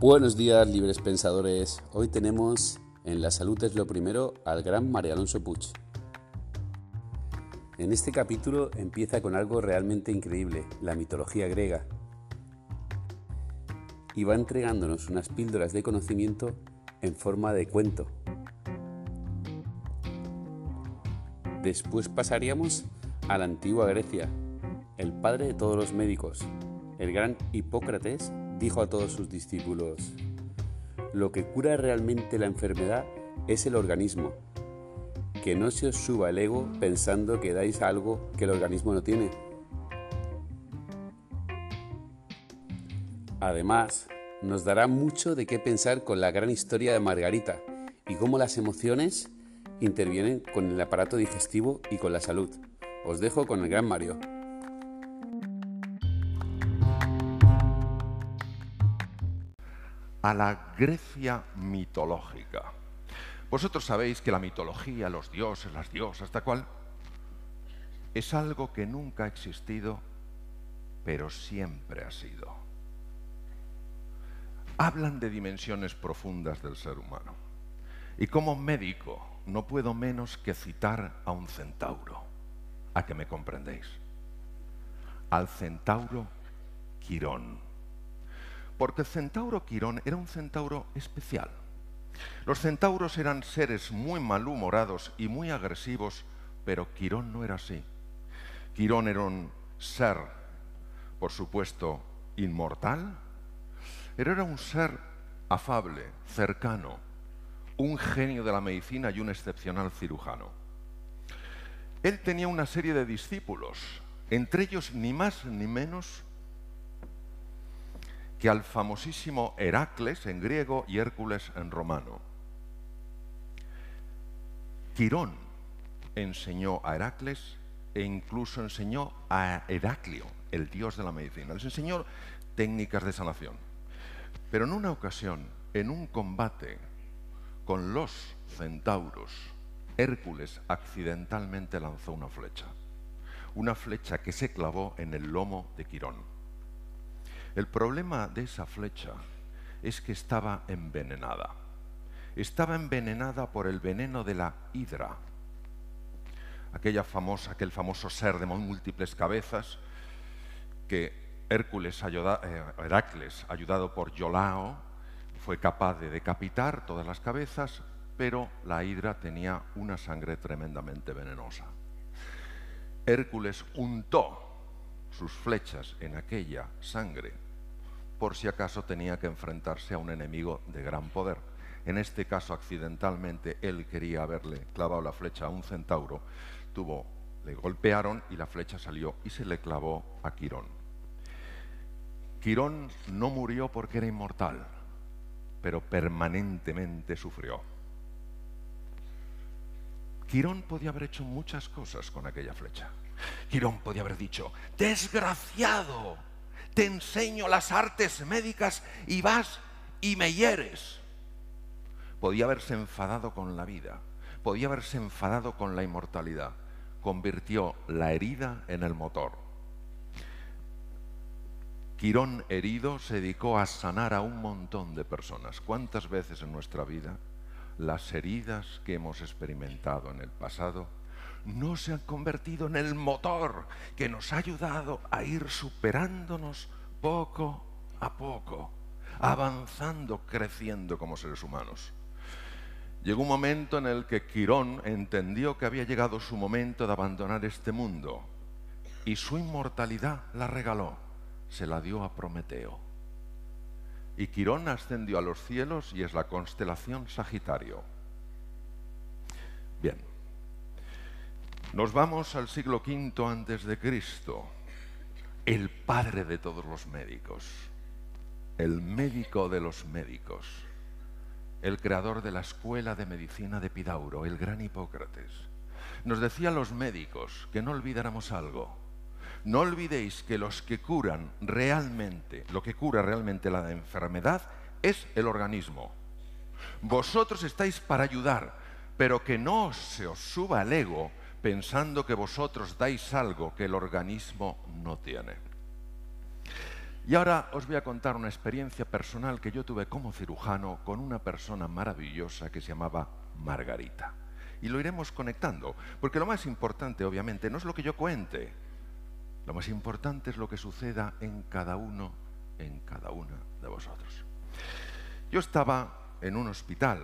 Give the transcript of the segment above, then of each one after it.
Buenos días, libres pensadores. Hoy tenemos en La Salud es lo primero al gran María Alonso Puig. En este capítulo empieza con algo realmente increíble, la mitología griega. Y va entregándonos unas píldoras de conocimiento en forma de cuento. Después pasaríamos a la antigua Grecia, el padre de todos los médicos, el gran Hipócrates dijo a todos sus discípulos, lo que cura realmente la enfermedad es el organismo. Que no se os suba el ego pensando que dais algo que el organismo no tiene. Además, nos dará mucho de qué pensar con la gran historia de Margarita y cómo las emociones intervienen con el aparato digestivo y con la salud. Os dejo con el gran Mario. A la Grecia mitológica. Vosotros sabéis que la mitología, los dioses, las diosas, tal cual, es algo que nunca ha existido, pero siempre ha sido. Hablan de dimensiones profundas del ser humano. Y como médico no puedo menos que citar a un centauro, a que me comprendéis, al centauro Quirón porque el centauro Quirón era un centauro especial. Los centauros eran seres muy malhumorados y muy agresivos, pero Quirón no era así. Quirón era un ser, por supuesto, inmortal, pero era un ser afable, cercano, un genio de la medicina y un excepcional cirujano. Él tenía una serie de discípulos, entre ellos ni más ni menos que al famosísimo Heracles en griego y Hércules en romano. Quirón enseñó a Heracles e incluso enseñó a Heraclio, el dios de la medicina. Les enseñó técnicas de sanación. Pero en una ocasión, en un combate con los centauros, Hércules accidentalmente lanzó una flecha. Una flecha que se clavó en el lomo de Quirón. El problema de esa flecha es que estaba envenenada. Estaba envenenada por el veneno de la hidra, aquella famosa, aquel famoso ser de múltiples cabezas que Hércules, eh, Heracles, ayudado por Yolao, fue capaz de decapitar todas las cabezas, pero la hidra tenía una sangre tremendamente venenosa. Hércules untó sus flechas en aquella sangre por si acaso tenía que enfrentarse a un enemigo de gran poder. En este caso, accidentalmente, él quería haberle clavado la flecha a un centauro. Tuvo, le golpearon y la flecha salió y se le clavó a Quirón. Quirón no murió porque era inmortal, pero permanentemente sufrió. Quirón podía haber hecho muchas cosas con aquella flecha. Quirón podía haber dicho, desgraciado, te enseño las artes médicas y vas y me hieres. Podía haberse enfadado con la vida, podía haberse enfadado con la inmortalidad. Convirtió la herida en el motor. Quirón herido se dedicó a sanar a un montón de personas. ¿Cuántas veces en nuestra vida las heridas que hemos experimentado en el pasado no se han convertido en el motor que nos ha ayudado a ir superándonos poco a poco, avanzando, creciendo como seres humanos. Llegó un momento en el que Quirón entendió que había llegado su momento de abandonar este mundo y su inmortalidad la regaló, se la dio a Prometeo. Y Quirón ascendió a los cielos y es la constelación Sagitario. Bien, nos vamos al siglo V antes de Cristo. El padre de todos los médicos, el médico de los médicos, el creador de la escuela de medicina de Pidauro, el gran Hipócrates. Nos decía a los médicos que no olvidáramos algo. No olvidéis que los que curan realmente, lo que cura realmente la enfermedad es el organismo. Vosotros estáis para ayudar, pero que no se os suba el ego pensando que vosotros dais algo que el organismo no tiene. Y ahora os voy a contar una experiencia personal que yo tuve como cirujano con una persona maravillosa que se llamaba Margarita. Y lo iremos conectando, porque lo más importante, obviamente, no es lo que yo cuente, lo más importante es lo que suceda en cada uno, en cada una de vosotros. Yo estaba en un hospital,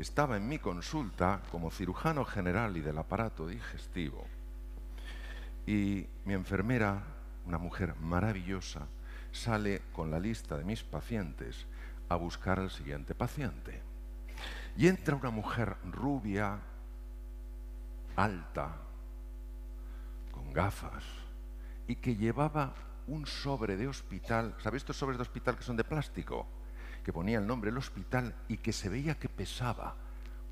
estaba en mi consulta como cirujano general y del aparato digestivo, y mi enfermera, una mujer maravillosa, sale con la lista de mis pacientes a buscar al siguiente paciente. Y entra una mujer rubia, alta, con gafas, y que llevaba un sobre de hospital. ¿Sabéis estos sobres de hospital que son de plástico? Que ponía el nombre del hospital y que se veía que pesaba.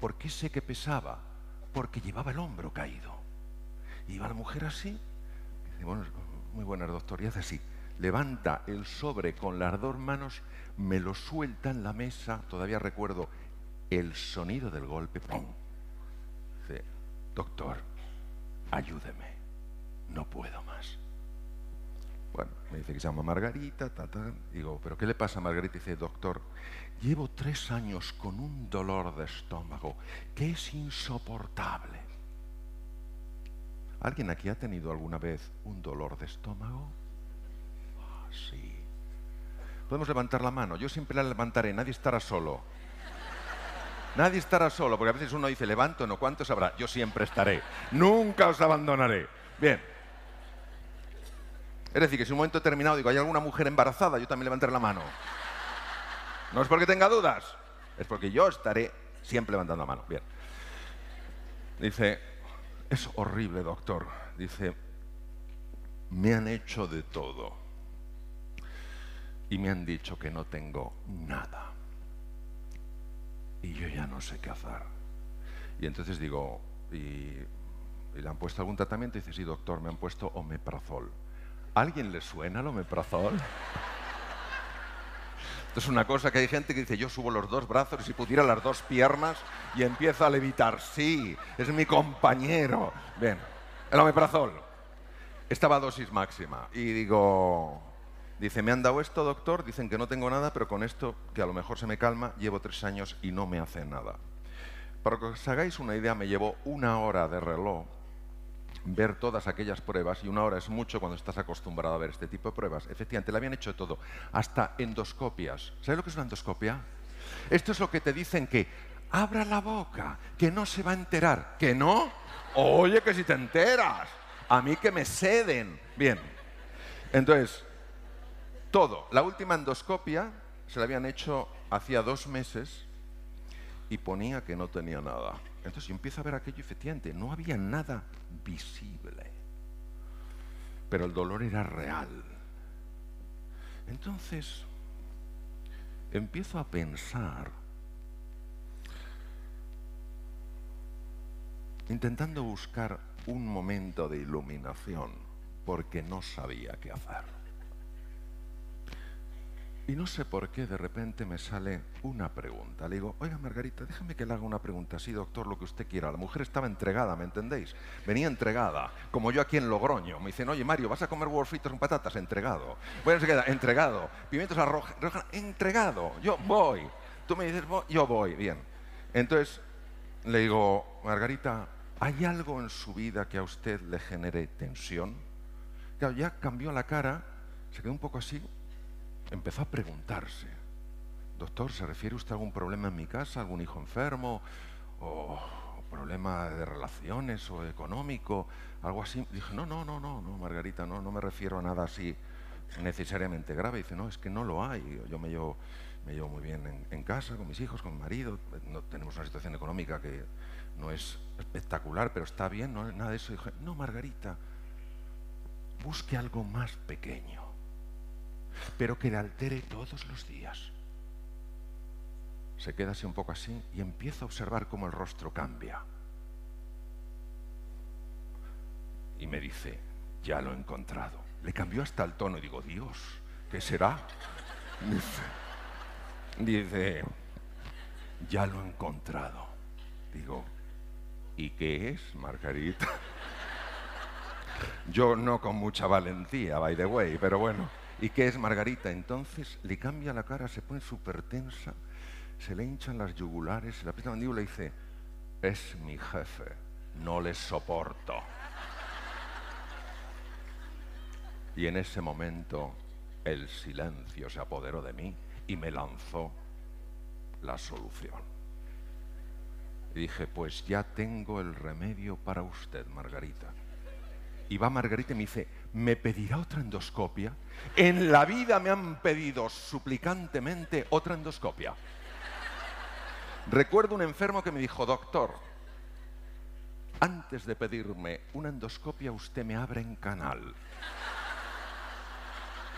¿Por qué sé que pesaba? Porque llevaba el hombro caído. Y iba la mujer así. dice, bueno, muy buenas, doctor. Y hace así. Levanta el sobre con las dos manos, me lo suelta en la mesa. Todavía recuerdo el sonido del golpe. ¡Pum! Dice, doctor, ayúdeme. No puedo más. Bueno, me dice que se llama Margarita, ta, ta. Digo, ¿pero qué le pasa a Margarita? Dice, doctor, llevo tres años con un dolor de estómago que es insoportable. ¿Alguien aquí ha tenido alguna vez un dolor de estómago? Ah, sí. Podemos levantar la mano. Yo siempre la levantaré. Nadie estará solo. Nadie estará solo, porque a veces uno dice, levanto, no, ¿cuántos habrá? Yo siempre estaré. Nunca os abandonaré. Bien. Es decir, que si un momento determinado digo, ¿hay alguna mujer embarazada? Yo también levantaré la mano. No es porque tenga dudas, es porque yo estaré siempre levantando la mano. Bien. Dice, es horrible, doctor. Dice, me han hecho de todo. Y me han dicho que no tengo nada. Y yo ya no sé qué hacer. Y entonces digo, ¿y, le han puesto algún tratamiento? Dice, sí, doctor, me han puesto omeprazol. ¿Alguien le suena el omeprazol? Esto es una cosa que hay gente que dice, yo subo los dos brazos y si pudiera las dos piernas y empiezo a levitar. Sí, es mi compañero. Bien, el omeprazol. Estaba a dosis máxima. Y digo, dice, me han dado esto, doctor, dicen que no tengo nada, pero con esto, que a lo mejor se me calma, llevo tres años y no me hace nada. Para que os hagáis una idea, me llevó una hora de reloj ver todas aquellas pruebas, y una hora es mucho cuando estás acostumbrado a ver este tipo de pruebas. Efectivamente, le habían hecho todo, hasta endoscopias. ¿Sabes lo que es una endoscopia? Esto es lo que te dicen que abra la boca, que no se va a enterar. ¿Que no? Oye, que si te enteras. A mí que me ceden. Bien. Entonces, todo. La última endoscopia se la habían hecho hacía dos meses y ponía que no tenía nada. Entonces yo empiezo a ver aquello efectivamente, no había nada visible, pero el dolor era real. Entonces empiezo a pensar, intentando buscar un momento de iluminación, porque no sabía qué hacer. Y no sé por qué de repente me sale una pregunta. Le digo, oiga Margarita, déjame que le haga una pregunta. Sí, doctor, lo que usted quiera. La mujer estaba entregada, ¿me entendéis? Venía entregada, como yo aquí en Logroño. Me dicen, oye Mario, ¿vas a comer huevos fritos con patatas? Entregado. Bueno, se queda, entregado. Pimientos roja, entregado. Yo voy. Tú me dices, yo voy. Bien. Entonces le digo, Margarita, ¿hay algo en su vida que a usted le genere tensión? Claro, ya cambió la cara, se quedó un poco así, empezó a preguntarse, doctor, ¿se refiere usted a algún problema en mi casa, algún hijo enfermo o, problema de relaciones o económico, algo así? Dije, no, no, no, no, no, Margarita, no, no me refiero a nada así necesariamente grave. Dice, no, es que no lo hay. Yo me llevo, me llevo muy bien en, casa, con mis hijos, con mi marido. No, tenemos una situación económica que no es espectacular, pero está bien, no nada de eso. Dije, no, Margarita, busque algo más pequeño pero que le altere todos los días. Se queda así un poco así y empieza a observar cómo el rostro cambia. Y me dice, ya lo he encontrado. Le cambió hasta el tono y digo, Dios, ¿qué será? Dice, ya lo he encontrado. Digo, ¿y qué es, Margarita? Yo no con mucha valentía, by the way, pero bueno. ¿Y qué es Margarita? Entonces le cambia la cara, se pone súper tensa, se le hinchan las yugulares, se le aprieta la mandíbula y dice, es mi jefe, no le soporto. Y en ese momento el silencio se apoderó de mí y me lanzó la solución. Y dije, pues ya tengo el remedio para usted, Margarita. Y va Margarita y me dice, ¿me pedirá otra endoscopia? En la vida me han pedido suplicantemente otra endoscopia. Recuerdo un enfermo que me dijo, doctor, antes de pedirme una endoscopia usted me abre en canal.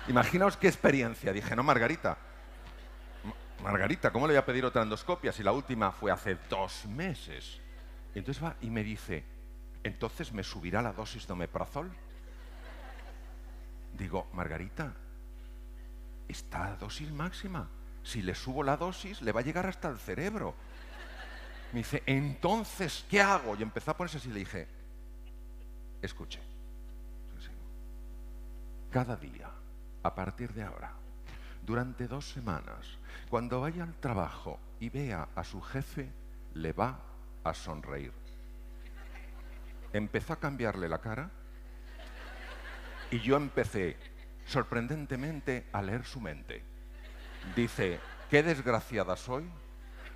Imaginaos qué experiencia. Dije, no, Margarita. Margarita, ¿cómo le voy a pedir otra endoscopia si la última fue hace dos meses? entonces va y me dice, ¿entonces me subirá la dosis de omeprazol? Digo, Margarita, está a dosis máxima. Si le subo la dosis, le va a llegar hasta el cerebro. Me dice, entonces, ¿qué hago? Y empezó a ponerse así le dije, escuche, cada día, a partir de ahora, durante dos semanas, cuando vaya al trabajo y vea a su jefe, le va a sonreír. Empezó a cambiarle la cara y yo empecé, sorprendentemente, a leer su mente. Dice, qué desgraciada soy,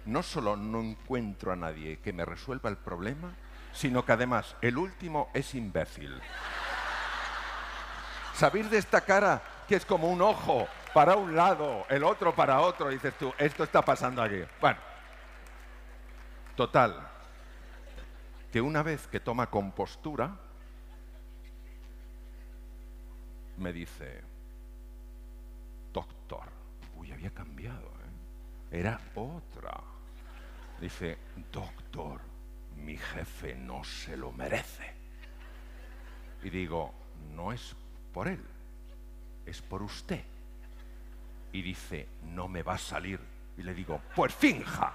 no solo no encuentro a nadie que me resuelva el problema, sino que además el último es imbécil. ¿Sabéis de esta cara que es como un ojo para un lado, el otro para otro? dices tú, esto está pasando aquí. Bueno, total, que una vez que toma compostura, me dice, doctor, uy, había cambiado, ¿eh? era otra. Dice, doctor, mi jefe no se lo merece. Y digo, no es por él, es por usted. Y dice, no me va a salir. Y le digo, pues finja.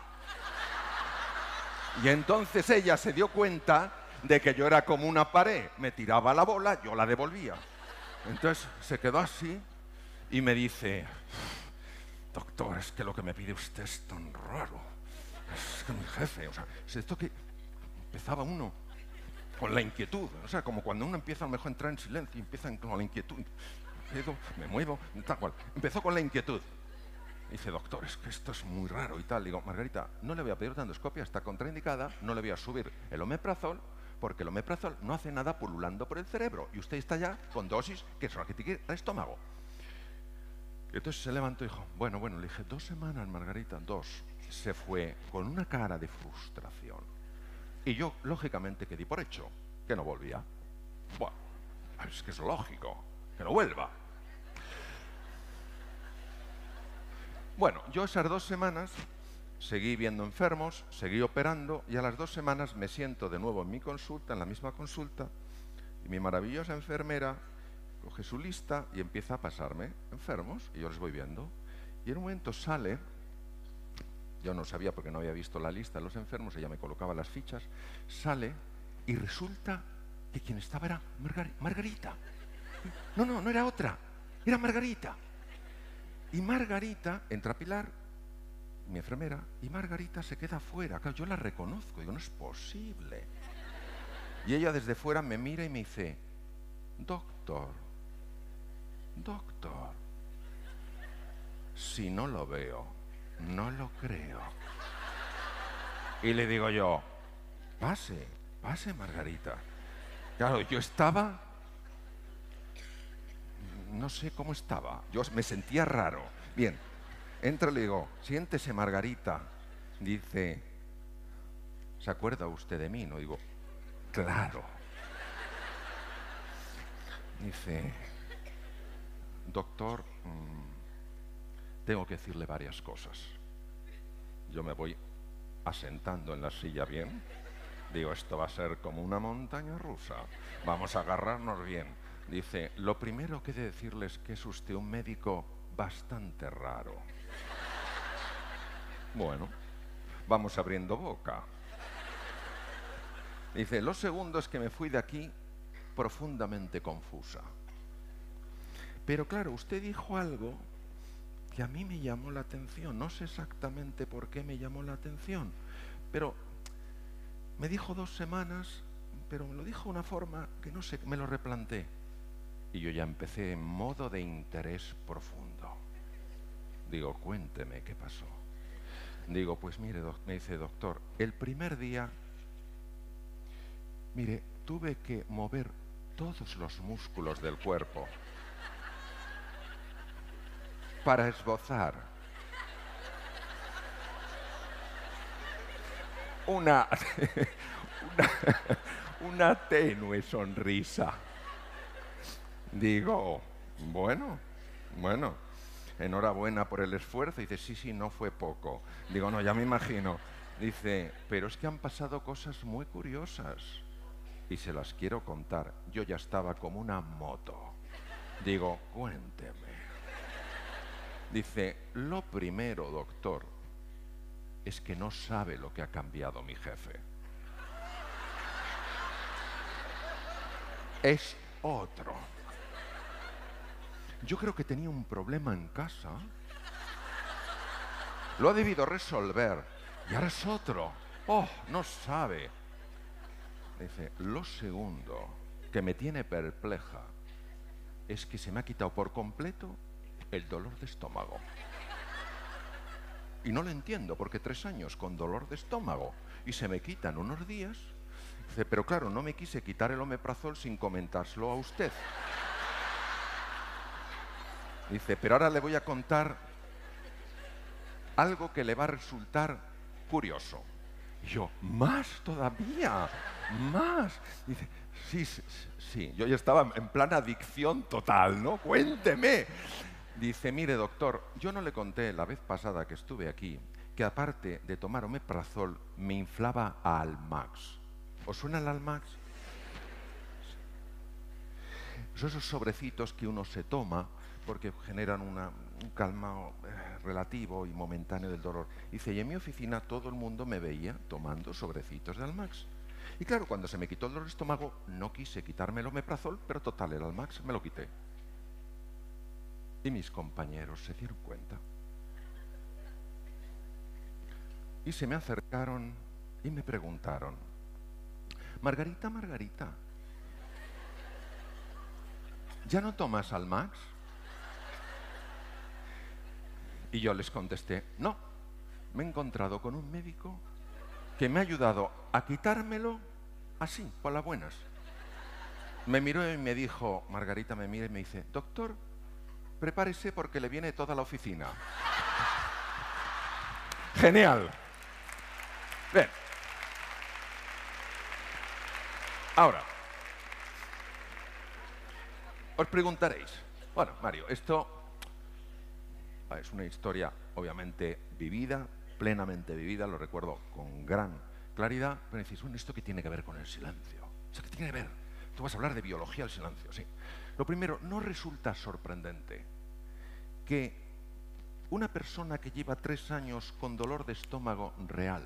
Y entonces ella se dio cuenta de que yo era como una pared, me tiraba la bola, yo la devolvía. Entonces se quedó así y me dice, doctor, es que lo que me pide usted es tan raro. Es que mi jefe, o sea, es esto que empezaba uno con la inquietud, o sea, como cuando uno empieza a lo mejor a entrar en silencio y empieza con la inquietud, me muevo, tal cual. Empezó con la inquietud. Dice, doctor, es que esto es muy raro y tal. Digo, Margarita, no le voy a pedir otra endoscopia, está contraindicada, no le voy a subir el omeprazol, porque el omeprazol no hace nada pululando por el cerebro y usted está ya con dosis que es que el estómago. Entonces se levantó y dijo, bueno, bueno, le dije, dos semanas, Margarita, dos. Se fue con una cara de frustración. Y yo, lógicamente, que di por hecho que no volvía. Bueno, es que es lógico, que no vuelva. Bueno, yo esas dos semanas seguí viendo enfermos, seguí operando y a las dos semanas me siento de nuevo en mi consulta, en la misma consulta, y mi maravillosa enfermera coge su lista y empieza a pasarme enfermos y yo les voy viendo. Y en un momento sale, yo no sabía porque no había visto la lista de los enfermos, ella me colocaba las fichas, sale y resulta que quien estaba era Margarita. No, no, no era otra, era Margarita. Y Margarita entra a Pilar mi enfermera, y Margarita se queda fuera. yo la reconozco, digo, no es posible. Y ella desde fuera me mira y me dice, doctor, doctor, si no lo veo, no lo creo. Y le digo yo, pase, pase Margarita. Claro, yo estaba, no sé cómo estaba, yo me sentía raro. Bien, Entra y le digo, siéntese Margarita. Dice, ¿se acuerda usted de mí? No digo, claro. Dice, doctor, mm, tengo que decirle varias cosas. Yo me voy asentando en la silla bien. Digo, esto va a ser como una montaña rusa. Vamos a agarrarnos bien. Dice, lo primero que he de decirles es que es usted un médico bastante raro. Bueno, vamos abriendo boca. Dice, lo segundo es que me fui de aquí profundamente confusa. Pero claro, usted dijo algo que a mí me llamó la atención. No sé exactamente por qué me llamó la atención, pero me dijo dos semanas, pero me lo dijo de una forma que no sé, me lo replanté. Y yo ya empecé en modo de interés profundo. Digo, cuénteme qué pasó. Digo, pues mire, me dice, doctor, el primer día, mire, tuve que mover todos los músculos del cuerpo para esbozar una, una, una tenue sonrisa. Digo, bueno, bueno, enhorabuena por el esfuerzo. dice, sí, sí, no fue poco. Digo, no, ya me imagino. Dice, pero es que han pasado cosas muy curiosas y se las quiero contar. Yo ya estaba como una moto. Digo, cuénteme. Dice, lo primero, doctor, es que no sabe lo que ha cambiado mi jefe. Es otro. Yo creo que tenía un problema en casa. Lo ha debido resolver. Y ahora es otro. Oh, no sabe. Dice, lo segundo que me tiene perpleja es que se me ha quitado por completo el dolor de estómago. Y no lo entiendo, porque tres años con dolor de estómago y se me quitan unos días. Dice, pero claro, no me quise quitar el omeprazol sin comentárselo a usted. Dice, pero ahora le voy a contar algo que le va a resultar curioso. Y yo, más todavía, más. Dice, sí, sí, sí, yo ya estaba en plan adicción total, ¿no? Cuénteme. Dice, mire doctor, yo no le conté la vez pasada que estuve aquí que aparte de tomar omeprazol me inflaba a Almax. ¿Os suena el Almax? Son esos sobrecitos que uno se toma porque generan un calma eh, relativo y momentáneo del dolor. Dice, y en mi oficina todo el mundo me veía tomando sobrecitos de Almax. Y claro, cuando se me quitó el dolor de estómago, no quise quitarme el omeprazol, pero total, el Almax me lo quité. Y mis compañeros se dieron cuenta. Y se me acercaron y me preguntaron, Margarita, Margarita, ¿ya no tomas Almax? Y yo les contesté, no, me he encontrado con un médico que me ha ayudado a quitármelo así, por las buenas. Me miró y me dijo, Margarita me mira y me dice, doctor, prepárese porque le viene toda la oficina. Genial. Bien. Ahora, os preguntaréis, bueno, Mario, esto es una historia obviamente vivida, plenamente vivida, lo recuerdo con gran claridad, pero decís, bueno, ¿esto qué tiene que ver con el silencio? ¿qué tiene que ver? Tú vas a hablar de biología del silencio, sí. Lo primero, no resulta sorprendente que una persona que lleva tres años con dolor de estómago real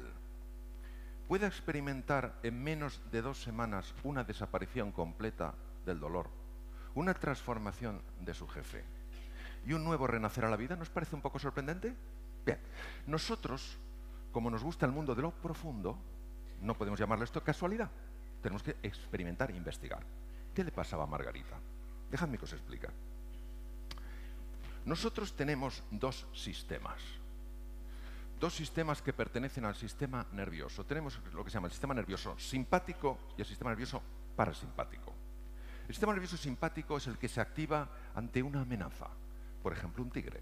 pueda experimentar en menos de dos semanas una desaparición completa del dolor, una transformación de su jefe y un nuevo renacer a la vida, ¿nos parece un poco sorprendente? Bien, nosotros, como nos gusta el mundo de lo profundo, no podemos llamarlo esto casualidad. Tenemos que experimentar e investigar. ¿Qué le pasaba a Margarita? Dejadme que os explique. Nosotros tenemos dos sistemas. Dos sistemas que pertenecen al sistema nervioso. Tenemos lo que se llama el sistema nervioso simpático y el sistema nervioso parasimpático. El sistema nervioso simpático es el que se activa ante una amenaza por ejemplo, un tigre.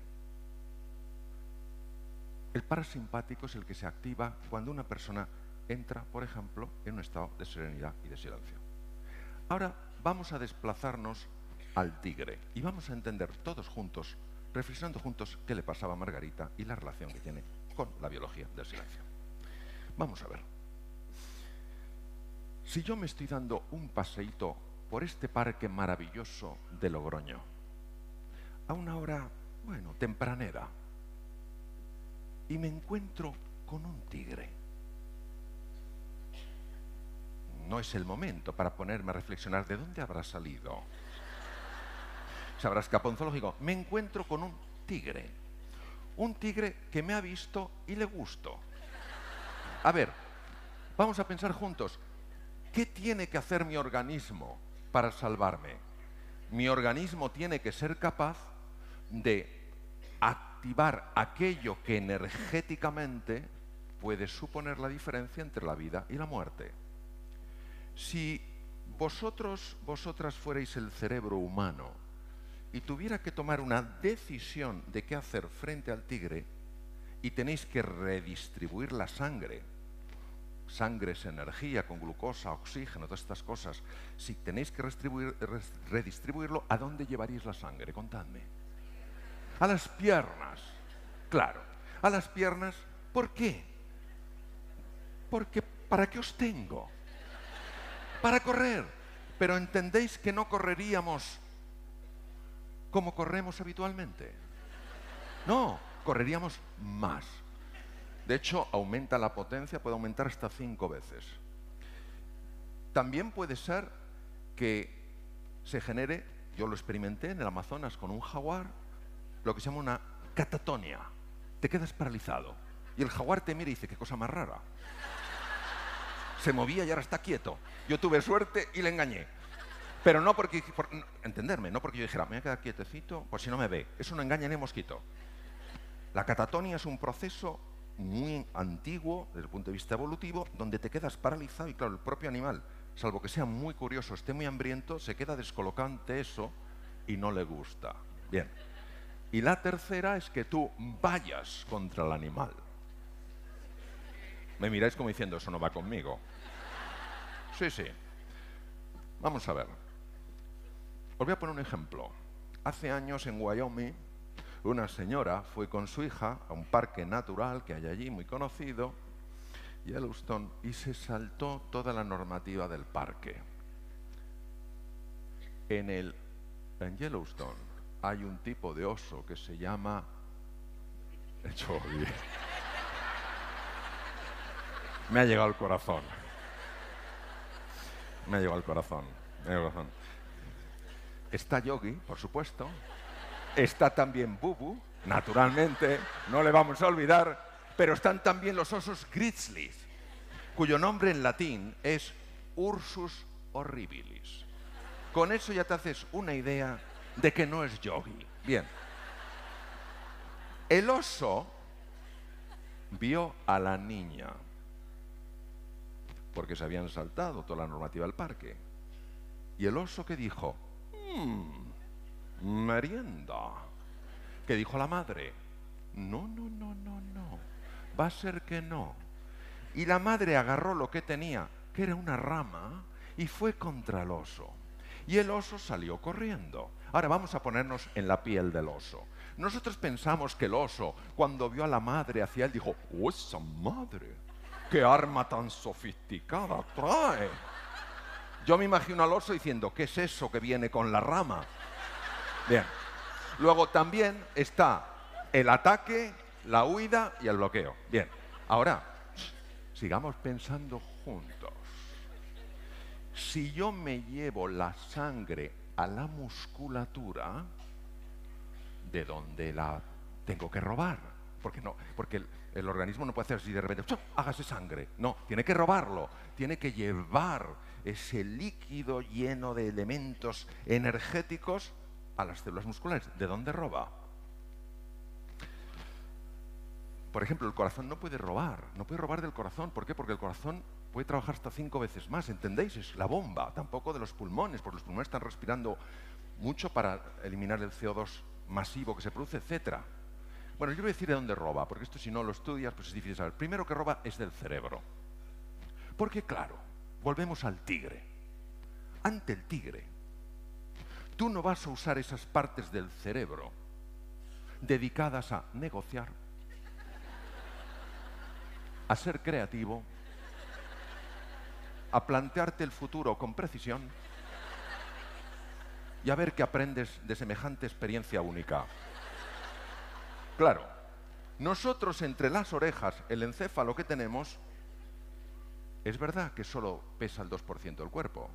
El parasimpático es el que se activa cuando una persona entra, por ejemplo, en un estado de serenidad y de silencio. Ahora vamos a desplazarnos al tigre y vamos a entender todos juntos, reflexionando juntos, qué le pasaba a Margarita y la relación que tiene con la biología del silencio. Vamos a ver. Si yo me estoy dando un paseíto por este parque maravilloso de Logroño, a una hora, bueno, tempranera, y me encuentro con un tigre. No es el momento para ponerme a reflexionar de dónde habrá salido. escapado un zoológico. Me encuentro con un tigre. Un tigre que me ha visto y le gusto. A ver, vamos a pensar juntos. ¿Qué tiene que hacer mi organismo para salvarme? Mi organismo tiene que ser capaz de activar aquello que energéticamente puede suponer la diferencia entre la vida y la muerte. Si vosotros, vosotras fuerais el cerebro humano y tuviera que tomar una decisión de qué hacer frente al tigre y tenéis que redistribuir la sangre, sangre es energía con glucosa, oxígeno, todas estas cosas, si tenéis que redistribuirlo, ¿a dónde llevaríais la sangre? Contadme. A las piernas, claro, a las piernas, ¿por qué? Porque ¿para qué os tengo? Para correr. Pero entendéis que no correríamos como corremos habitualmente. No, correríamos más. De hecho, aumenta la potencia, puede aumentar hasta cinco veces. También puede ser que se genere, yo lo experimenté en el Amazonas con un jaguar, lo que se llama una catatonia. Te quedas paralizado. Y el jaguar te mira y dice, qué cosa más rara. Se movía y ahora está quieto. Yo tuve suerte y le engañé. Pero no porque, entenderme, no porque yo dijera, me voy a quedar quietecito, por si no me ve. Eso no engaña ni mosquito. La catatonia es un proceso muy antiguo desde el punto de vista evolutivo, donde te quedas paralizado y claro, el propio animal, salvo que sea muy curioso, esté muy hambriento, se queda descolocante eso y no le gusta. Bien. Y la tercera es que tú vayas contra el animal. Me miráis como diciendo, eso no va conmigo. Sí, sí. Vamos a ver. Os voy a poner un ejemplo. Hace años en Wyoming, una señora fue con su hija a un parque natural que hay allí, muy conocido, Yellowstone, y se saltó toda la normativa del parque. En, el, en Yellowstone hay un tipo de oso que se llama... Me ha llegado el corazón. Me ha llegado al corazón. Está Yogi, por supuesto. Está también Bubu, naturalmente, no le vamos a olvidar. Pero están también los osos grizzlies, cuyo nombre en latín es Ursus horribilis. Con eso ya te haces una idea de que no es Yogi. Bien. El oso vio a la niña porque se habían saltado toda la normativa del parque. Y el oso que dijo, mmm, merienda. Que dijo la madre, no, no, no, no, no, va a ser que no. Y la madre agarró lo que tenía, que era una rama, y fue contra el oso. Y el oso salió corriendo. Ahora vamos a ponernos en la piel del oso. Nosotros pensamos que el oso, cuando vio a la madre hacia él, dijo, ¡Oh, esa madre! ¿Qué arma tan sofisticada trae? Yo me imagino al oso diciendo, ¿qué es eso que viene con la rama? Bien. Luego también está el ataque, la huida y el bloqueo. Bien. Ahora, sigamos pensando juntos. Si yo me llevo la sangre a la musculatura, ¿de dónde la tengo que robar? Porque no, porque el organismo no puede hacer así de repente, hágase sangre. No, tiene que robarlo, tiene que llevar ese líquido lleno de elementos energéticos a las células musculares. ¿De dónde roba? Por ejemplo, el corazón no puede robar, no puede robar del corazón. ¿Por qué? Porque el corazón puede trabajar hasta cinco veces más, ¿entendéis? Es la bomba, tampoco de los pulmones, porque los pulmones están respirando mucho para eliminar el CO2 masivo que se produce, etcétera. Bueno, yo voy a decir de dónde roba, porque esto si no lo estudias, pues es difícil saber. Primero que roba es del cerebro. Porque claro, volvemos al tigre. Ante el tigre, tú no vas a usar esas partes del cerebro dedicadas a negociar, a ser creativo, a plantearte el futuro con precisión y a ver qué aprendes de semejante experiencia única. Claro, nosotros entre las orejas, el encéfalo que tenemos, es verdad que solo pesa el 2% del cuerpo,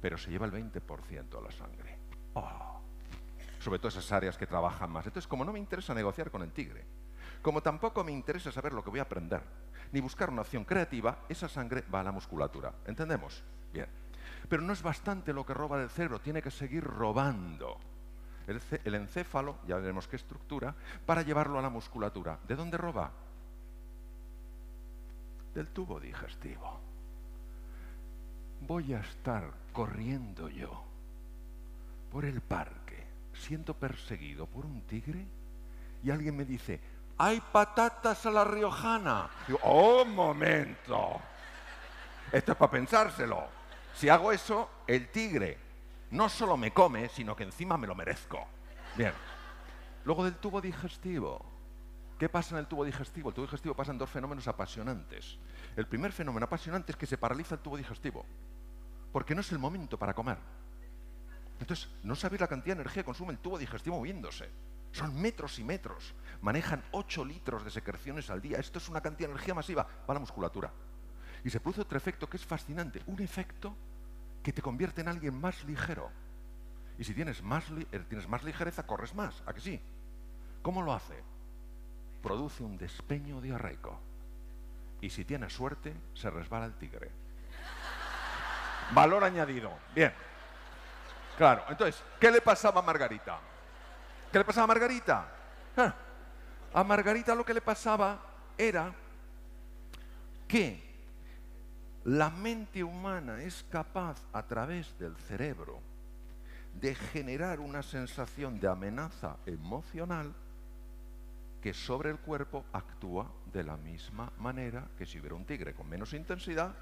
pero se lleva el 20% de la sangre. Oh. sobre todo esas áreas que trabajan más. Entonces, como no me interesa negociar con el tigre, como tampoco me interesa saber lo que voy a aprender, ni buscar una acción creativa, esa sangre va a la musculatura. ¿Entendemos? Bien. Pero no es bastante lo que roba del cerebro, tiene que seguir robando el, el encéfalo, ya veremos qué estructura, para llevarlo a la musculatura. ¿De dónde roba? Del tubo digestivo. Voy a estar corriendo yo por el parque, siendo perseguido por un tigre, y alguien me dice, hay patatas a la riojana. Digo, oh, momento. Esto es para pensárselo. Si hago eso, el tigre no solo me come, sino que encima me lo merezco. Bien. Luego del tubo digestivo. ¿Qué pasa en el tubo digestivo? El tubo digestivo pasa en dos fenómenos apasionantes. El primer fenómeno apasionante es que se paraliza el tubo digestivo, porque no es el momento para comer. Entonces, no sabéis la cantidad de energía que consume el tubo digestivo moviéndose. Son metros y metros. Manejan 8 litros de secreciones al día. Esto es una cantidad de energía masiva. Va la musculatura. Y se produce otro efecto que es fascinante. Un efecto que te convierte en alguien más ligero. Y si tienes más, eh, tienes más ligereza, corres más. ¿A que sí? ¿Cómo lo hace? Produce un despeño diarreico. Y si tienes suerte, se resbala el tigre. Valor añadido. Bien. Claro, entonces, ¿qué le pasaba a Margarita? ¿Qué le pasaba a Margarita? Ah, a Margarita lo que le pasaba era que la mente humana es capaz a través del cerebro de generar una sensación de amenaza emocional que sobre el cuerpo actúa de la misma manera que si hubiera un tigre con menos intensidad,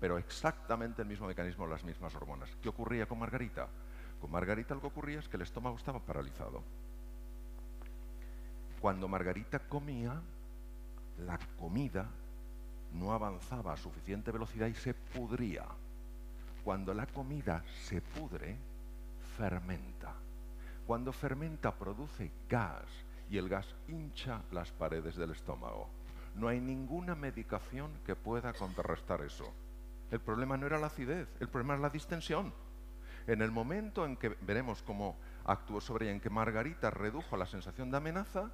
pero exactamente el mismo mecanismo, las mismas hormonas. ¿Qué ocurría con Margarita? Con Margarita lo que ocurría es que el estómago estaba paralizado. Cuando Margarita comía, la comida no avanzaba a suficiente velocidad y se pudría. Cuando la comida se pudre, fermenta. Cuando fermenta produce gas y el gas hincha las paredes del estómago. No hay ninguna medicación que pueda contrarrestar eso. El problema no era la acidez, el problema es la distensión. En el momento en que veremos cómo actuó sobre ella, en que Margarita redujo la sensación de amenaza,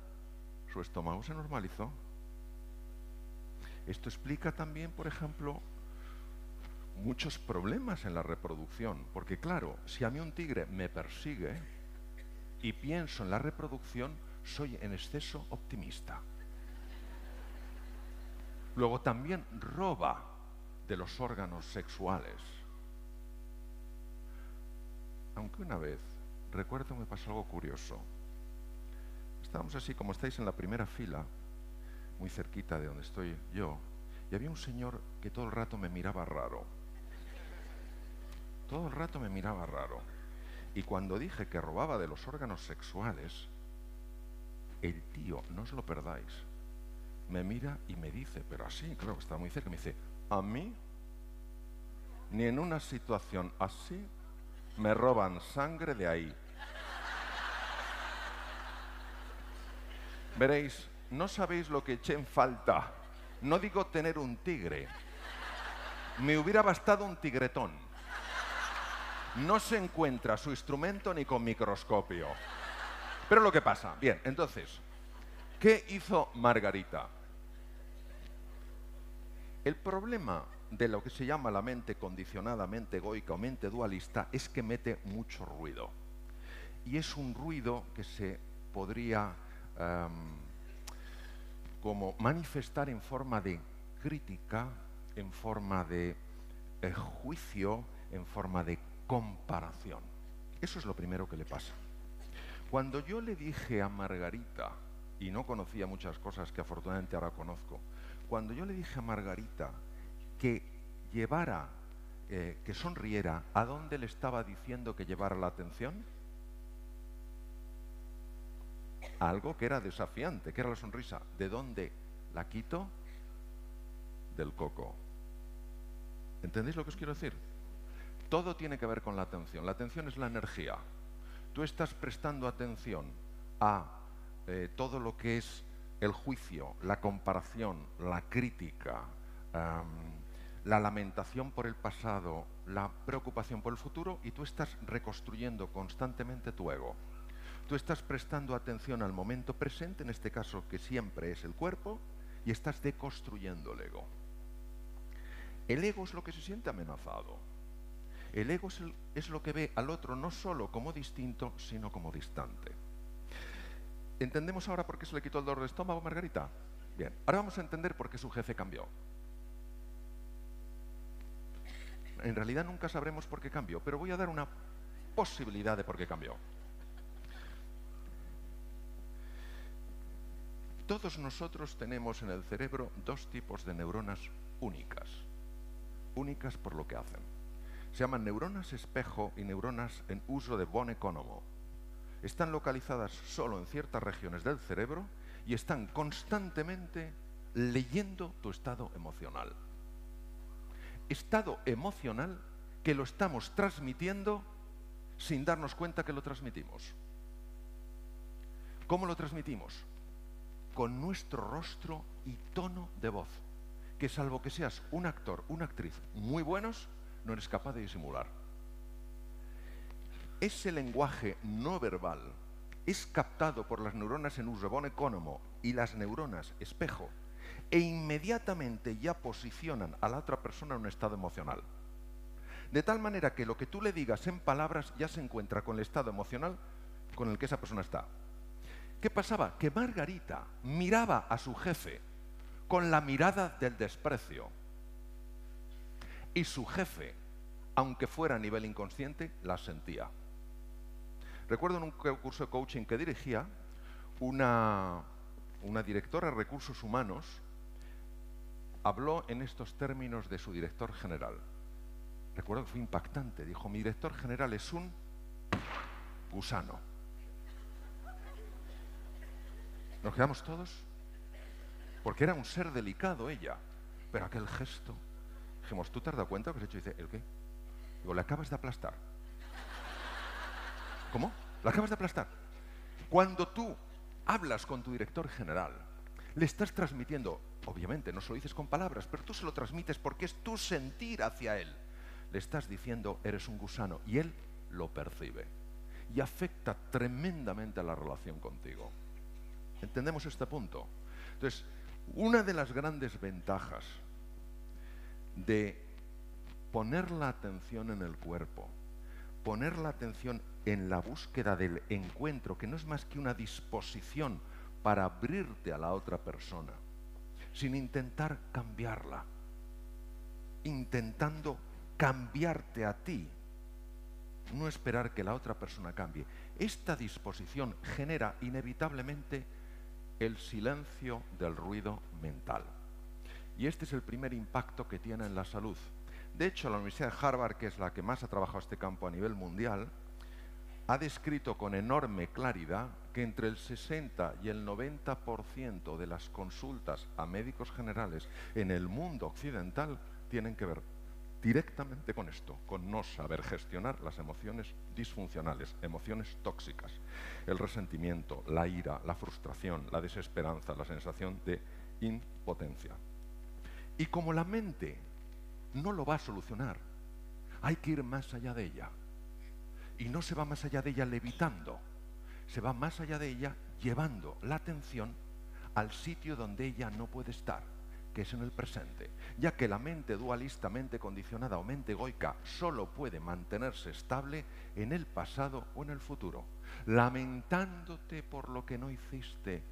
su estómago se normalizó. Esto explica también, por ejemplo, muchos problemas en la reproducción, porque claro, si a mí un tigre me persigue y pienso en la reproducción, soy en exceso optimista. Luego también roba de los órganos sexuales. Aunque una vez, recuerdo me pasó algo curioso. Estábamos así, como estáis en la primera fila, muy cerquita de donde estoy yo, y había un señor que todo el rato me miraba raro. Todo el rato me miraba raro. Y cuando dije que robaba de los órganos sexuales, el tío, no os lo perdáis, me mira y me dice, pero así, creo que está muy cerca, me dice, a mí, ni en una situación así, me roban sangre de ahí. Veréis, no sabéis lo que eché en falta. No digo tener un tigre. Me hubiera bastado un tigretón. No se encuentra su instrumento ni con microscopio. Pero lo que pasa, bien, entonces, ¿qué hizo Margarita? El problema de lo que se llama la mente condicionada, mente egoica o mente dualista es que mete mucho ruido. Y es un ruido que se podría como manifestar en forma de crítica, en forma de eh, juicio, en forma de comparación. Eso es lo primero que le pasa. Cuando yo le dije a Margarita, y no conocía muchas cosas que afortunadamente ahora conozco, cuando yo le dije a Margarita que llevara, eh, que sonriera, ¿a dónde le estaba diciendo que llevara la atención? Algo que era desafiante, que era la sonrisa. ¿De dónde la quito? Del coco. ¿Entendéis lo que os quiero decir? Todo tiene que ver con la atención. La atención es la energía. Tú estás prestando atención a eh, todo lo que es el juicio, la comparación, la crítica, la lamentación por el pasado, la preocupación por el futuro y tú estás reconstruyendo constantemente tu ego. Tú estás prestando atención al momento presente, en este caso que siempre es el cuerpo, y estás deconstruyendo el ego. El ego es lo que se siente amenazado. El ego es, es lo que ve al otro no solo como distinto, sino como distante. ¿Entendemos ahora por qué se le quitó el dolor de estómago, Margarita? Bien, ahora vamos a entender por qué su jefe cambió. En realidad nunca sabremos por qué cambió, pero voy a dar una posibilidad de por qué cambió. Todos nosotros tenemos en el cerebro dos tipos de neuronas únicas, únicas por lo que hacen. Se llaman neuronas espejo y neuronas en uso de von Economo. Están localizadas solo en ciertas regiones del cerebro y están constantemente leyendo tu estado emocional. Estado emocional que lo estamos transmitiendo sin darnos cuenta que lo transmitimos. ¿Cómo lo transmitimos? Con nuestro rostro y tono de voz, que salvo que seas un actor, una actriz muy buenos, no eres capaz de disimular. Ese lenguaje no verbal es captado por las neuronas en uso ecónomo y las neuronas espejo e inmediatamente ya posicionan a la otra persona en un estado emocional. De tal manera que lo que tú le digas en palabras ya se encuentra con el estado emocional con el que esa persona está. ¿Qué pasaba? Que Margarita miraba a su jefe con la mirada del desprecio. Y su jefe, aunque fuera a nivel inconsciente, la sentía. Recuerdo en un curso de coaching que dirigía, una, directora de recursos humanos habló en estos términos de su director general. Recuerdo que fue impactante. Dijo, mi director general es un gusano. Nos quedamos todos, porque era un ser delicado ella, pero aquel gesto. Dijimos, ¿tú te has dado cuenta que has hecho? dice, ¿el qué? Digo, le acabas de aplastar. ¿Cómo? ¿Le acabas de aplastar? Cuando tú hablas con tu director general, le estás transmitiendo, obviamente no se lo dices con palabras, pero tú se lo transmites porque es tu sentir hacia él. Le estás diciendo, eres un gusano, y él lo percibe. Y afecta tremendamente a la relación contigo. ¿Entendemos este punto? Entonces, una de las grandes ventajas de poner la atención en el cuerpo, poner la atención en la búsqueda del encuentro, que no es más que una disposición para abrirte a la otra persona, sin intentar cambiarla, intentando cambiarte a ti, no esperar que la otra persona cambie. Esta disposición genera inevitablemente el silencio del ruido mental. Y este es el primer impacto que tiene en la salud. De hecho, la Universidad de Harvard, que es la que más ha trabajado este campo a nivel mundial, ha descrito con enorme claridad que entre el 60 y el 90% de las consultas a médicos generales en el mundo occidental tienen que ver directamente con esto, con no saber gestionar las emociones disfuncionales, emociones tóxicas, el resentimiento, la ira, la frustración, la desesperanza, la sensación de impotencia. Y como la mente no lo va a solucionar, hay que ir más allá de ella. Y no se va más allá de ella levitando, se va más allá de ella llevando la atención al sitio donde ella no puede estar, que es en el presente, ya que la mente dualistamente condicionada o mente egoica solo puede mantenerse estable en el pasado o en el futuro, lamentándote por lo que no hiciste,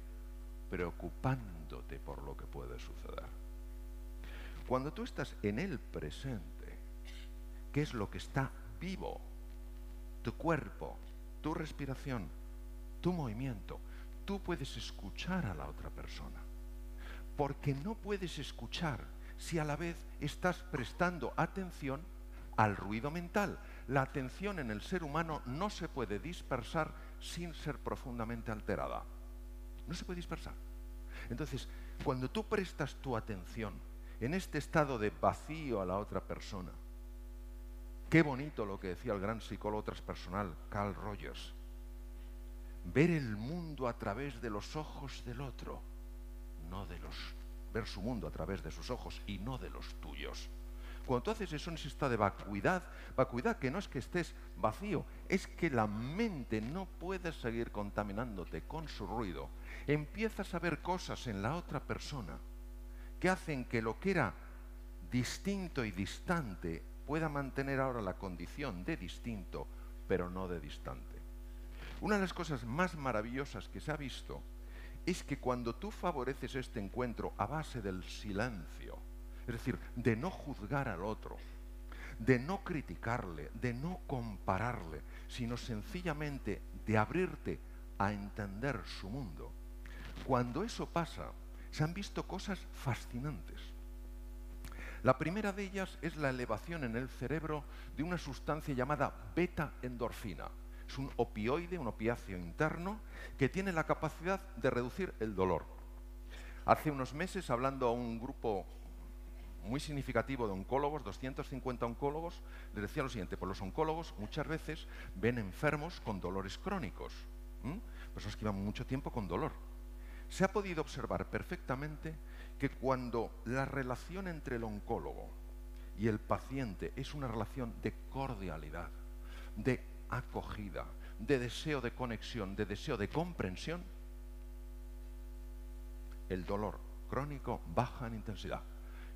preocupándote por lo que puede suceder. Cuando tú estás en el presente, ¿qué es lo que está vivo? tu cuerpo, tu respiración, tu movimiento. Tú puedes escuchar a la otra persona. Porque no puedes escuchar si a la vez estás prestando atención al ruido mental. La atención en el ser humano no se puede dispersar sin ser profundamente alterada. No se puede dispersar. Entonces, cuando tú prestas tu atención en este estado de vacío a la otra persona, Qué bonito lo que decía el gran psicólogo transpersonal Carl Rogers. Ver el mundo a través de los ojos del otro, no de los ver su mundo a través de sus ojos y no de los tuyos. Cuando tú haces eso estado de vacuidad, vacuidad que no es que estés vacío, es que la mente no puede seguir contaminándote con su ruido. Empiezas a ver cosas en la otra persona que hacen que lo que era distinto y distante pueda mantener ahora la condición de distinto, pero no de distante. Una de las cosas más maravillosas que se ha visto es que cuando tú favoreces este encuentro a base del silencio, es decir, de no juzgar al otro, de no criticarle, de no compararle, sino sencillamente de abrirte a entender su mundo, cuando eso pasa, se han visto cosas fascinantes. La primera de ellas es la elevación en el cerebro de una sustancia llamada beta-endorfina. Es un opioide, un opiáceo interno, que tiene la capacidad de reducir el dolor. Hace unos meses, hablando a un grupo muy significativo de oncólogos, 250 oncólogos, les decía lo siguiente, pues los oncólogos muchas veces ven enfermos con dolores crónicos, personas que llevan mucho tiempo con dolor. Se ha podido observar perfectamente que cuando la relación entre el oncólogo y el paciente es una relación de cordialidad, de acogida, de deseo de conexión, de deseo de comprensión, el dolor crónico baja en intensidad.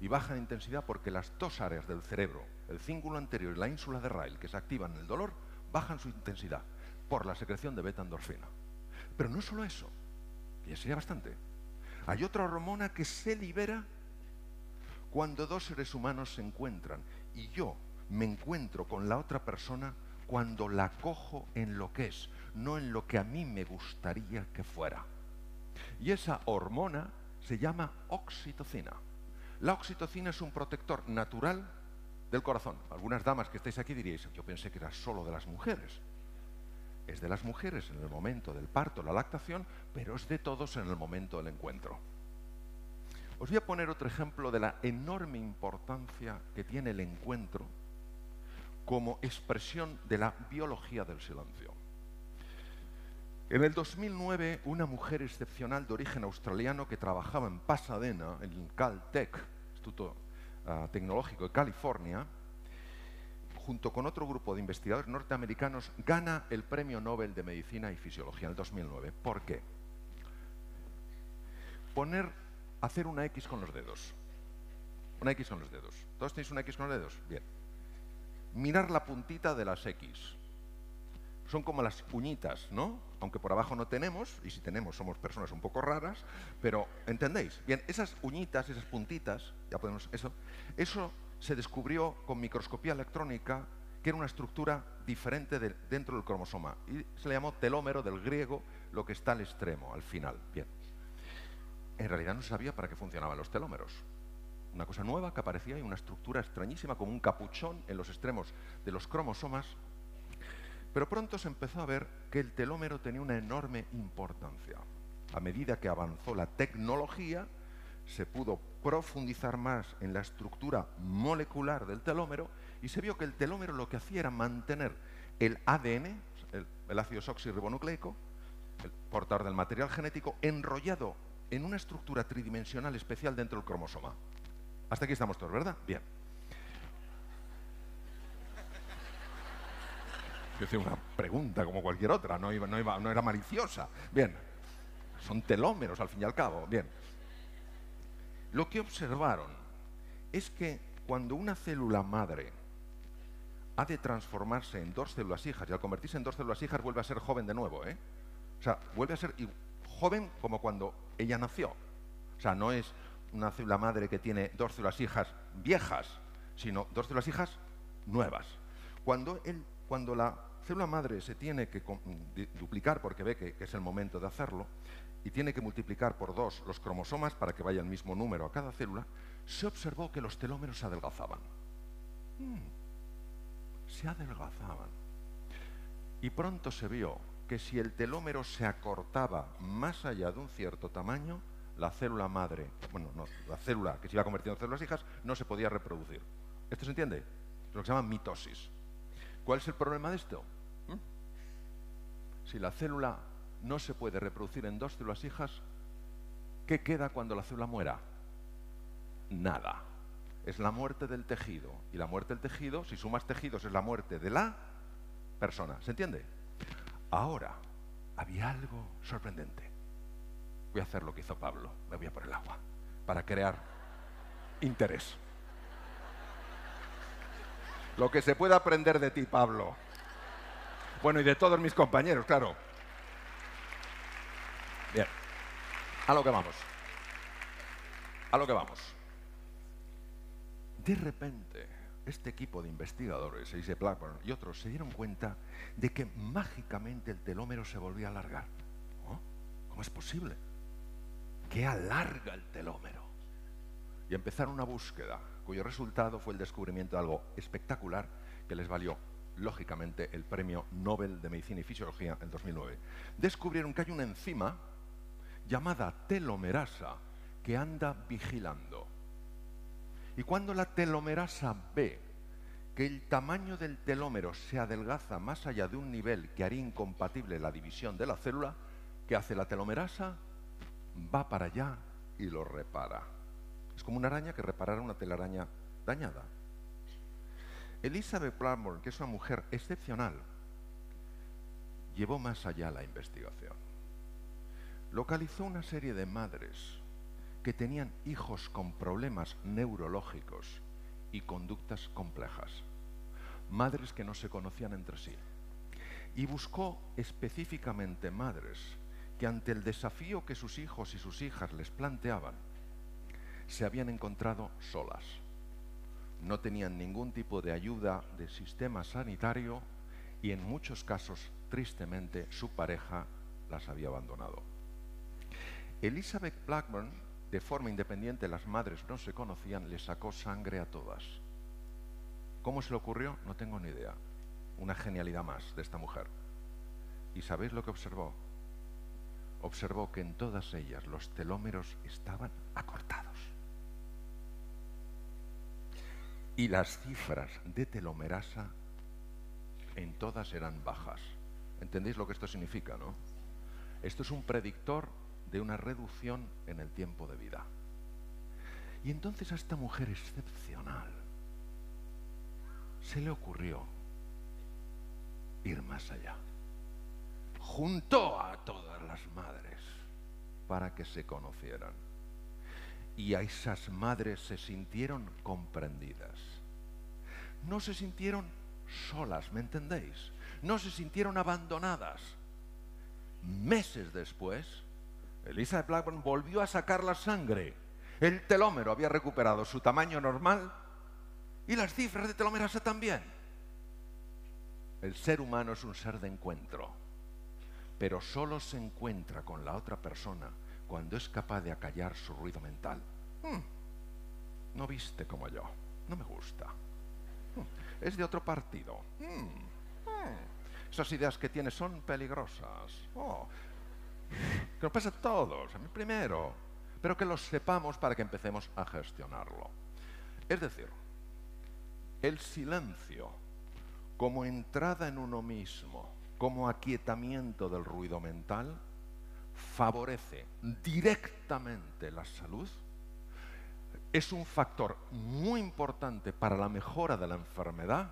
Y baja en intensidad porque las dos áreas del cerebro, el cíngulo anterior y la ínsula de Rail, que se activan en el dolor, bajan su intensidad por la secreción de beta-endorfina. Pero no solo eso, y sería bastante. Hay otra hormona que se libera cuando dos seres humanos se encuentran y yo me encuentro con la otra persona cuando la cojo en lo que es, no en lo que a mí me gustaría que fuera. Y esa hormona se llama oxitocina. La oxitocina es un protector natural del corazón. Algunas damas que estáis aquí diréis, yo pensé que era solo de las mujeres es de las mujeres en el momento del parto, la lactación, pero es de todos en el momento del encuentro. Os voy a poner otro ejemplo de la enorme importancia que tiene el encuentro como expresión de la biología del silencio. En el 2009, una mujer excepcional de origen australiano que trabajaba en Pasadena, en Caltech, Instituto ah, Tecnológico de California, junto con otro grupo de investigadores norteamericanos, gana el Premio Nobel de Medicina y Fisiología en el 2009. ¿Por qué? Poner, hacer una X con los dedos. Una X con los dedos. ¿Todos tenéis una X con los dedos? Bien. Mirar la puntita de las X. Son como las uñitas, ¿no? Aunque por abajo no tenemos, y si tenemos somos personas un poco raras, pero ¿entendéis? Bien, esas uñitas, esas puntitas, ya podemos, eso, eso se descubrió con microscopía electrónica que era una estructura diferente dentro del cromosoma y se le llamó telómero del griego, lo que está al extremo, al final. Bien. En realidad no se sabía para qué funcionaban los telómeros. Una cosa nueva que aparecía y una estructura extrañísima como un capuchón en los extremos de los cromosomas. Pero pronto se empezó a ver que el telómero tenía una enorme importancia. A medida que avanzó la tecnología, se pudo profundizar más en la estructura molecular del telómero y se vio que el telómero lo que hacía era mantener el ADN, el, ácido desoxirribonucleico, el portador del material genético, enrollado en una estructura tridimensional especial dentro del cromosoma. Hasta aquí estamos todos, ¿verdad? Bien. Yo hice una pregunta como cualquier otra, no, iba, no, no era maliciosa. Bien, son telómeros al fin y al cabo. Bien. Lo que observaron es que cuando una célula madre ha de transformarse en dos células hijas y al convertirse en dos células hijas vuelve a ser joven de nuevo, ¿eh? O sea, vuelve a ser joven como cuando ella nació. O sea, no es una célula madre que tiene dos células hijas viejas, sino dos células hijas nuevas. Cuando, cuando la célula madre se tiene que duplicar porque ve que es el momento de hacerlo, y tiene que multiplicar por dos los cromosomas para que vaya el mismo número a cada célula, se observó que los telómeros se adelgazaban. Hmm. se adelgazaban. Y pronto se vio que si el telómero se acortaba más allá de un cierto tamaño, la célula madre, bueno, no, la célula que se iba convirtiendo en células hijas, no se podía reproducir. ¿Esto se entiende? Es lo que se llama mitosis. ¿Cuál es el problema de esto? ¿Mm? Si la célula no se puede reproducir en dos células hijas, ¿qué queda cuando la célula muera? Nada. es la muerte del tejido. Y la muerte del tejido, si sumas tejidos, es la muerte de la persona. ¿Se entiende? Ahora, había algo sorprendente. Voy a hacer lo que hizo Pablo. Me voy a por el agua. Para crear interés. Lo que se puede aprender de ti, Pablo. Bueno, y de todos mis compañeros, claro. Bien. A lo que vamos. A lo que vamos. De repente, este equipo de investigadores, Ace Blackburn y otros, se dieron cuenta de que mágicamente el telómero se volvía a alargar. ¿Oh? ¿Cómo es posible? ¿Qué alarga el telómero? Y empezaron una búsqueda, cuyo resultado fue el descubrimiento de algo espectacular que les valió, lógicamente, el premio Nobel de Medicina y Fisiología en 2009. Descubrieron que hay una enzima llamada telomerasa que anda vigilando y cuando la telomerasa ve que el tamaño del telómero se adelgaza más allá de un nivel que haría incompatible la división de la célula, ¿qué hace la telomerasa? Va para allá y lo repara. Es como una araña que reparara una telaraña dañada. Elizabeth Blackmore, que es una mujer excepcional, llevó más allá la investigación. Localizó una serie de madres que tenían hijos con problemas neurológicos y conductas complejas, madres que no se conocían entre sí. Y buscó específicamente madres que ante el desafío que sus hijos y sus hijas les planteaban, se habían encontrado solas. No tenían ningún tipo de ayuda del sistema sanitario y en muchos casos, tristemente, su pareja las había abandonado. Elizabeth Blackburn de forma independiente, las madres no se conocían, le sacó sangre a todas. ¿Cómo se le ocurrió? No tengo ni idea. Una genialidad más de esta mujer. ¿Y sabéis lo que observó? Observó que en todas ellas los telómeros estaban acortados. Y las cifras de telomerasa en todas eran bajas. ¿Entendéis lo que esto significa, no? Esto es un predictor de una reducción en el tiempo de vida. Y entonces a esta mujer excepcional se le ocurrió ir más allá. Juntó a todas las madres para que se conocieran. Y a esas madres se sintieron comprendidas. No se sintieron solas, ¿me entendéis? No se sintieron abandonadas. Meses después, Elizabeth Blackburn volvió a sacar la sangre. El telómero había recuperado su tamaño normal y las cifras de telomerasa también. El ser humano es un ser de encuentro, pero solo se encuentra con la otra persona cuando es capaz de acallar su ruido mental. Hmm, no viste como yo, no me gusta. Hmm, es de otro partido. Hmm, esas ideas que tienes son peligrosas. Oh, que nos pasa a todos, a mí primero, pero que lo sepamos para que empecemos a gestionarlo. Es decir, el silencio como entrada en uno mismo, como aquietamiento del ruido mental, favorece directamente la salud, es un factor muy importante para la mejora de la enfermedad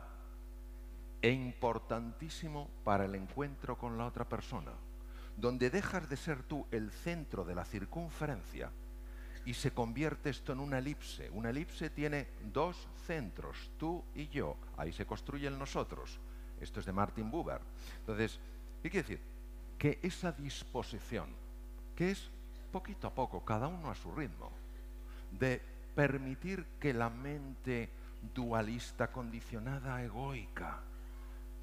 e importantísimo para el encuentro con la otra persona donde dejas de ser tú el centro de la circunferencia y se convierte esto en una elipse. Una elipse tiene dos centros, tú y yo. Ahí se construye el nosotros. Esto es de Martin Buber. Entonces, ¿qué quiere decir? Que esa disposición, que es poquito a poco, cada uno a su ritmo, de permitir que la mente dualista, condicionada, egoica,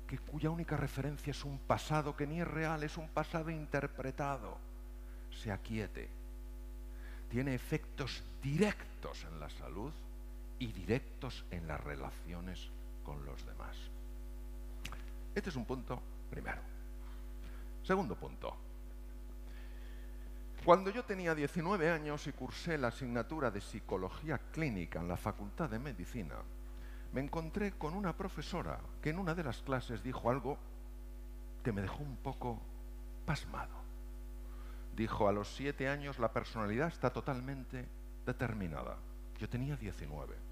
que cuya única referencia es un pasado que ni es real, es un pasado interpretado, se aquiete. Tiene efectos directos en la salud y directos en las relaciones con los demás. Este es un punto primero. Segundo punto. Cuando yo tenía 19 años y cursé la asignatura de psicología clínica en la Facultad de Medicina, me encontré con una profesora que en una de las clases dijo algo que me dejó un poco pasmado. Dijo, a los siete años la personalidad está totalmente determinada. Yo tenía 19.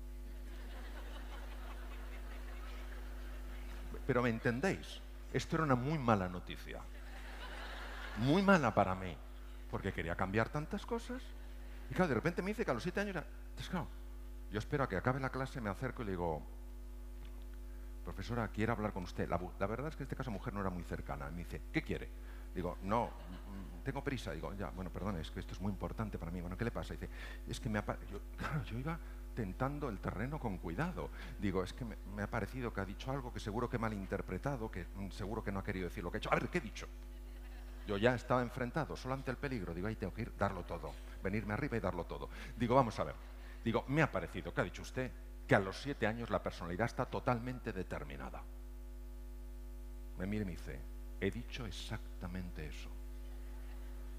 Pero me entendéis, esto era una muy mala noticia. Muy mala para mí, porque quería cambiar tantas cosas. Y claro, de repente me dice que a los siete años era... Entonces, claro, yo espero a que acabe la clase, me acerco y le digo, profesora, quiero hablar con usted. La, verdad es que en este caso mujer no era muy cercana. Me dice, ¿qué quiere? Digo, no, mm, tengo prisa. Digo, ya, bueno, perdón, es que esto es muy importante para mí. Bueno, ¿qué le pasa? Dice, es que me. Yo, claro, yo iba tentando el terreno con cuidado. Digo, es que me, ha parecido que ha dicho algo que seguro que he malinterpretado, que mm, seguro que no ha querido decir lo que ha hecho. A ver, ¿qué he dicho? Yo ya estaba enfrentado solo ante el peligro. Digo, ahí tengo que ir, darlo todo. Venirme arriba y darlo todo. Digo, vamos a ver. Digo, me ha parecido, ¿qué ha dicho usted? Que a los siete años la personalidad está totalmente determinada. Me mira y me dice, he dicho exactamente eso.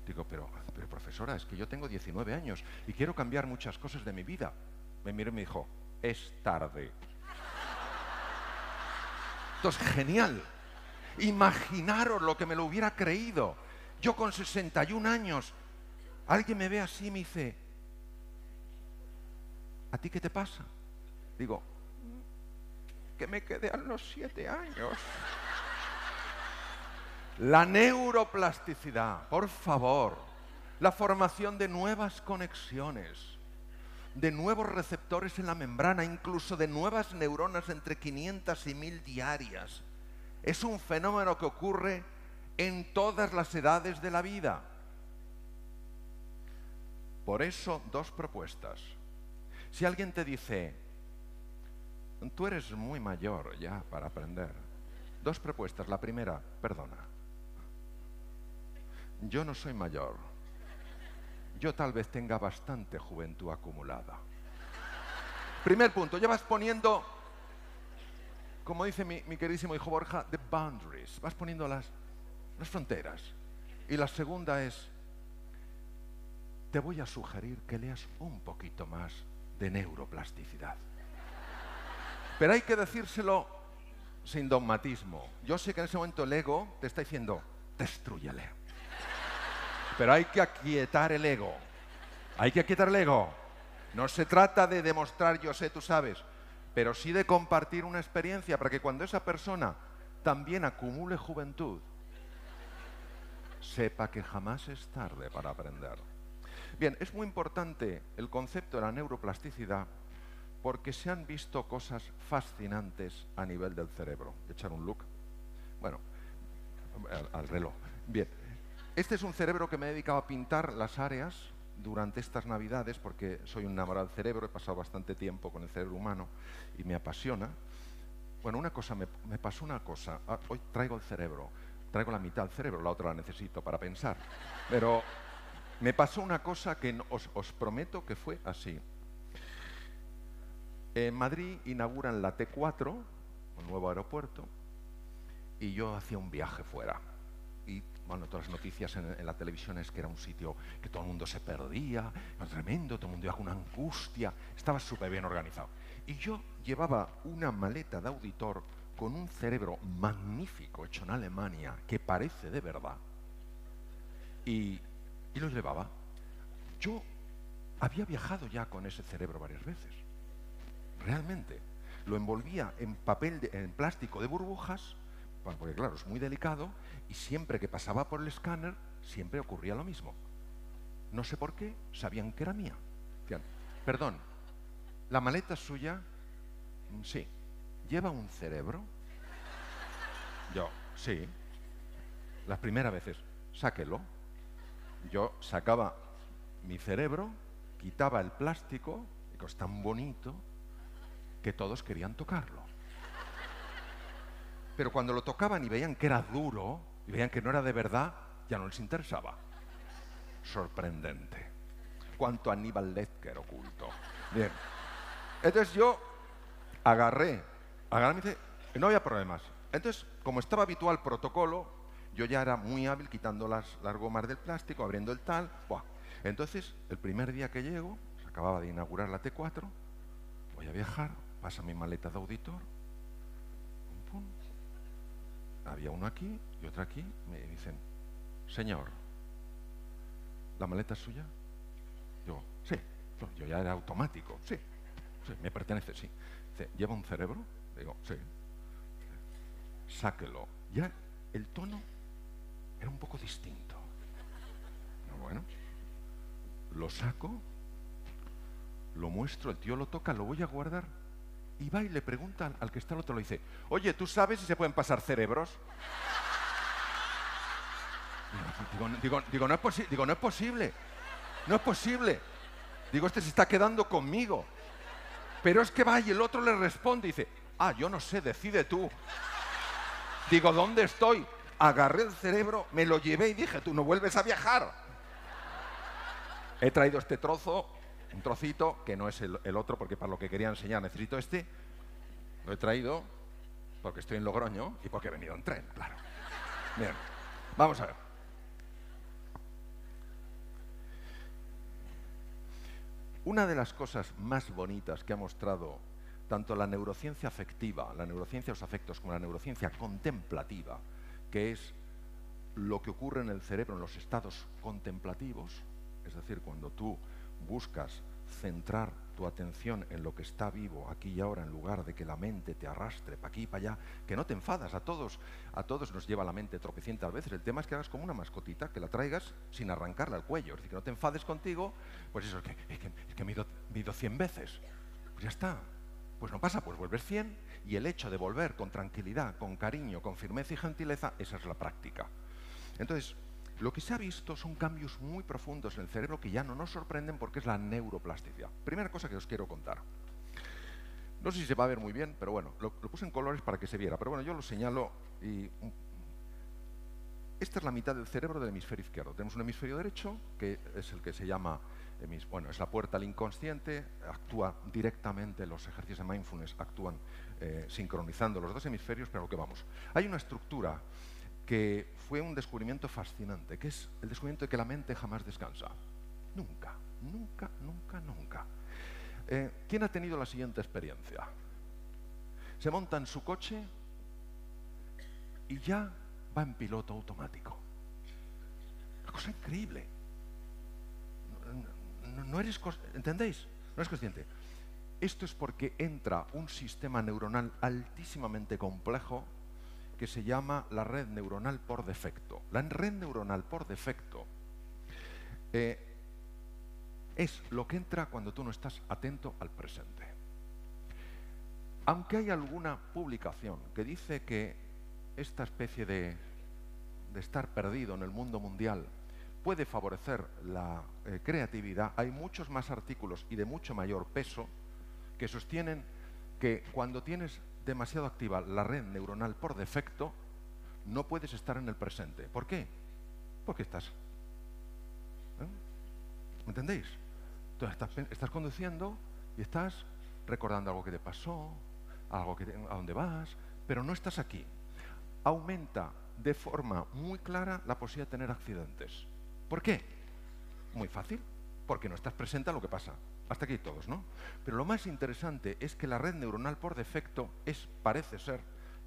Digo, pero profesora, es que yo tengo 19 años y quiero cambiar muchas cosas de mi vida me miró y me dijo, es tarde. Entonces, genial. Imaginaros lo que me lo hubiera creído. Yo con 61 años, alguien me ve así y me dice, ¿a ti qué te pasa? Digo, que me quedé a los siete años. La neuroplasticidad, por favor, la formación de nuevas conexiones de nuevos receptores en la membrana, incluso de nuevas neuronas entre 500 y 1000 diarias. Es un fenómeno que ocurre en todas las edades de la vida. Por eso, dos propuestas. Si alguien te dice, tú eres muy mayor ya para aprender, dos propuestas. La primera, perdona. Yo no soy mayor yo tal vez tenga bastante juventud acumulada. Primer punto, ya vas poniendo, como dice mi, queridísimo hijo Borja, the boundaries, vas poniendo las, las fronteras. Y la segunda es, te voy a sugerir que leas un poquito más de neuroplasticidad. Pero hay que decírselo sin dogmatismo. Yo sé que en ese momento el ego te está diciendo, destruyele. Pero hay que aquietar el ego. Hay que aquietar el ego. No se trata de demostrar yo sé, tú sabes, pero sí de compartir una experiencia para que cuando esa persona también acumule juventud, sepa que jamás es tarde para aprender. Bien, es muy importante el concepto de la neuroplasticidad porque se han visto cosas fascinantes a nivel del cerebro. Echar un look. Bueno, al, al reloj. Bien, este es un cerebro que me he dedicado a pintar las áreas durante estas navidades porque soy un enamorado del cerebro, he pasado bastante tiempo con el cerebro humano y me apasiona. Bueno, una cosa, me, pasó una cosa. Ah, hoy traigo el cerebro, traigo la mitad del cerebro, la otra la necesito para pensar. Pero me pasó una cosa que os, prometo que fue así. En Madrid inauguran la T4, un nuevo aeropuerto, y yo hacía un viaje fuera. Bueno, todas las noticias en, la televisión es que era un sitio que todo el mundo se perdía, tremendo, todo el mundo iba con una angustia, estaba súper bien organizado. Y yo llevaba una maleta de auditor con un cerebro magnífico hecho en Alemania, que parece de verdad, y, y lo llevaba. Yo había viajado ya con ese cerebro varias veces, realmente. Lo envolvía en papel, en plástico de burbujas, porque claro, es muy delicado y siempre que pasaba por el escáner, siempre ocurría lo mismo. No sé por qué, sabían que era mía. perdón, ¿la maleta suya? Mm, sí. ¿Lleva un cerebro? Yo, sí. Las primeras veces, sáquelo. Yo sacaba mi cerebro, quitaba el plástico, es tan bonito que todos querían tocarlo. Pero cuando lo tocaban y veían que era duro, y veían que no era de verdad, ya no les interesaba. Sorprendente. Cuánto Aníbal Lecter oculto. Bien. Entonces yo agarré, agarré y no había problemas. Entonces, como estaba habitual protocolo, yo ya era muy hábil quitando las, las gomas del plástico, abriendo el tal. Entonces, el primer día que llego, se acababa de inaugurar la T4, voy a viajar, pasa mi maleta de auditor, había uno aquí y otro aquí, me dicen, señor, ¿la maleta es suya? Yo, sí, yo ya era automático, sí, sí, me pertenece, sí. Dice, ¿lleva un cerebro? Digo, sí. sáquelo. Ya el tono era un poco distinto. Bueno, lo saco, lo muestro, el tío lo toca, lo voy a guardar y va y le pregunta al que está al otro, le dice, oye, ¿tú sabes si se pueden pasar cerebros? Digo, digo, no es digo, no es posible, no es posible. Digo, este se está quedando conmigo. Pero es que va y el otro le responde y dice, ah, yo no sé, decide tú. Digo, ¿dónde estoy? Agarré el cerebro, me lo llevé y dije, tú no vuelves a viajar. He traído este trozo, un trocito, que no es el, otro, porque para lo que quería enseñar necesito este. Lo he traído porque estoy en Logroño y porque he venido en tren, claro. Bien, vamos a ver. Una de las cosas más bonitas que ha mostrado tanto la neurociencia afectiva, la neurociencia de los afectos, como la neurociencia contemplativa, que es lo que ocurre en el cerebro en los estados contemplativos, es decir, cuando tú buscas centrar tu atención en lo que está vivo aquí y ahora en lugar de que la mente te arrastre para aquí y para allá, que no te enfadas, a todos, a todos nos lleva la mente tropecientas veces. El tema es que hagas como una mascotita, que la traigas sin arrancarla al cuello, es decir, que no te enfades contigo, pues eso es que, es que, me, he ido, 100 veces. Pues ya está. Pues no pasa, pues vuelves 100 y el hecho de volver con tranquilidad, con cariño, con firmeza y gentileza, esa es la práctica. Entonces, lo que se ha visto son cambios muy profundos en el cerebro que ya no nos sorprenden porque es la neuroplasticidad. Primera cosa que os quiero contar. No sé si se va a ver muy bien, pero bueno, lo, puse en colores para que se viera. Pero bueno, yo lo señalo y... Esta es la mitad del cerebro del hemisferio izquierdo. Tenemos un hemisferio derecho, que es el que se llama, bueno, es la puerta al inconsciente, actúa directamente, los ejercicios de mindfulness actúan eh, sincronizando los dos hemisferios, pero a lo que vamos. Hay una estructura que fue un descubrimiento fascinante, que es el descubrimiento de que la mente jamás descansa. Nunca, nunca, nunca, nunca. Eh, ¿Quién ha tenido la siguiente experiencia? Se monta en su coche y ya va en piloto automático. Una cosa increíble. No, eres, ¿entendéis? No es consciente. Esto es porque entra un sistema neuronal altísimamente complejo que se llama la red neuronal por defecto. La red neuronal por defecto eh, es lo que entra cuando tú no estás atento al presente. Aunque hay alguna publicación que dice que esta especie de, estar perdido en el mundo mundial puede favorecer la eh, creatividad, hay muchos más artículos y de mucho mayor peso que sostienen que cuando tienes demasiado activa la red neuronal por defecto, no puedes estar en el presente. ¿Por qué? Porque estás. ¿eh? ¿Me entendéis? Entonces estás, conduciendo y estás recordando algo que te pasó, algo que a dónde vas, pero no estás aquí. Aumenta de forma muy clara la posibilidad de tener accidentes. ¿Por qué? Muy fácil, porque no estás presente a lo que pasa. Hasta aquí todos, ¿no? Pero lo más interesante es que la red neuronal por defecto es, parece ser,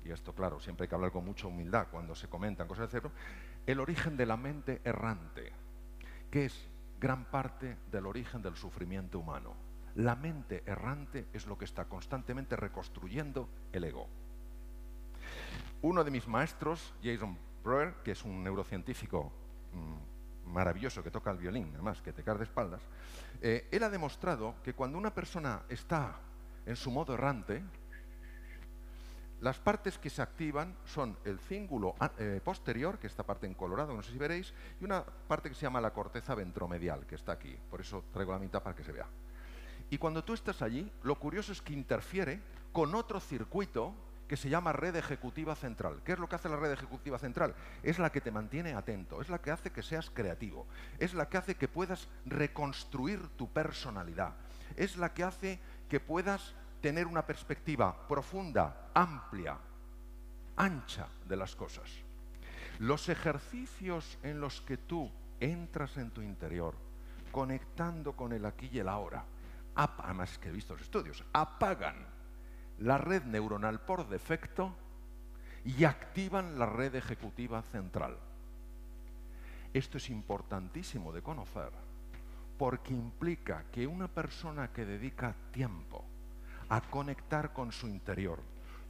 y esto claro, siempre hay que hablar con mucha humildad cuando se comentan cosas del cerebro, el origen de la mente errante, que es gran parte del origen del sufrimiento humano. La mente errante es lo que está constantemente reconstruyendo el ego. Uno de mis maestros, Jason Breuer, que es un neurocientífico mm, maravilloso que toca el violín, además, que te cae de espaldas, eh, él ha demostrado que cuando una persona está en su modo errante, las partes que se activan son el cíngulo ah, eh, posterior, que es esta parte en colorado, no sé si veréis, y una parte que se llama la corteza ventromedial, que está aquí. Por eso traigo la mitad para que se vea. Y cuando tú estás allí, lo curioso es que interfiere con otro circuito que se llama red ejecutiva central. ¿Qué es lo que hace la red ejecutiva central? Es la que te mantiene atento, es la que hace que seas creativo, es la que hace que puedas reconstruir tu personalidad, es la que hace que puedas tener una perspectiva profunda, amplia, ancha de las cosas. Los ejercicios en los que tú entras en tu interior, conectando con el aquí y el ahora, además que he visto los estudios, apagan la red neuronal por defecto y activan la red ejecutiva central. Esto es importantísimo de conocer porque implica que una persona que dedica tiempo a conectar con su interior,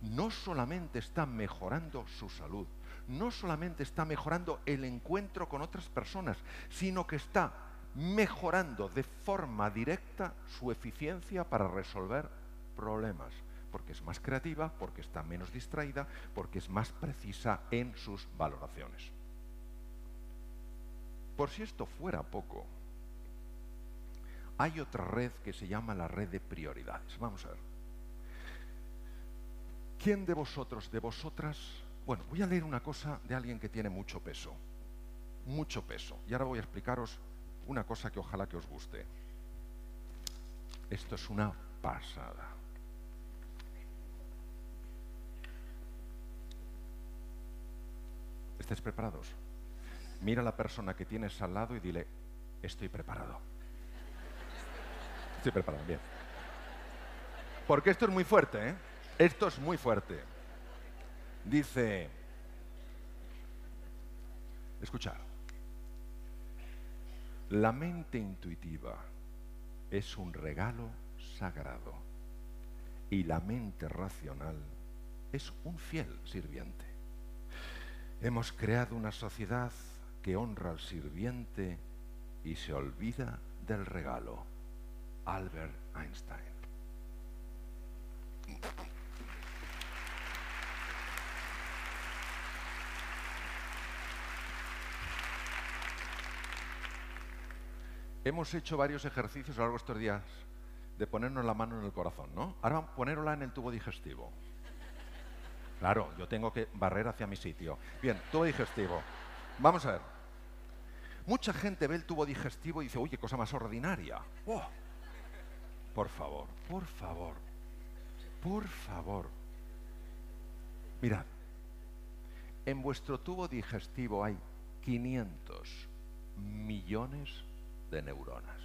no solamente está mejorando su salud, no solamente está mejorando el encuentro con otras personas, sino que está mejorando de forma directa su eficiencia para resolver problemas, porque es más creativa, porque está menos distraída, porque es más precisa en sus valoraciones. Por si esto fuera poco, hay otra red que se llama la red de prioridades. Vamos a ver. ¿Quién de vosotros, de vosotras? Bueno, voy a leer una cosa de alguien que tiene mucho peso. Mucho peso. Y ahora voy a explicaros una cosa que ojalá que os guste. Esto es una pasada. ¿Estáis preparados? Mira a la persona que tienes al lado y dile, estoy preparado. Estoy preparado, bien. Porque esto es muy fuerte, ¿eh? Esto es muy fuerte. Dice, escuchar, la mente intuitiva es un regalo sagrado y la mente racional es un fiel sirviente. Hemos creado una sociedad que honra al sirviente y se olvida del regalo. Albert Einstein. Hemos hecho varios ejercicios a lo largo de estos días de ponernos la mano en el corazón, ¿no? Ahora ponerla en el tubo digestivo. Claro, yo tengo que barrer hacia mi sitio. Bien, tubo digestivo. Vamos a ver. Mucha gente ve el tubo digestivo y dice, oye, cosa más ordinaria. Oh. Por favor, por favor, por favor. Mirad, en vuestro tubo digestivo hay 500 millones de neuronas.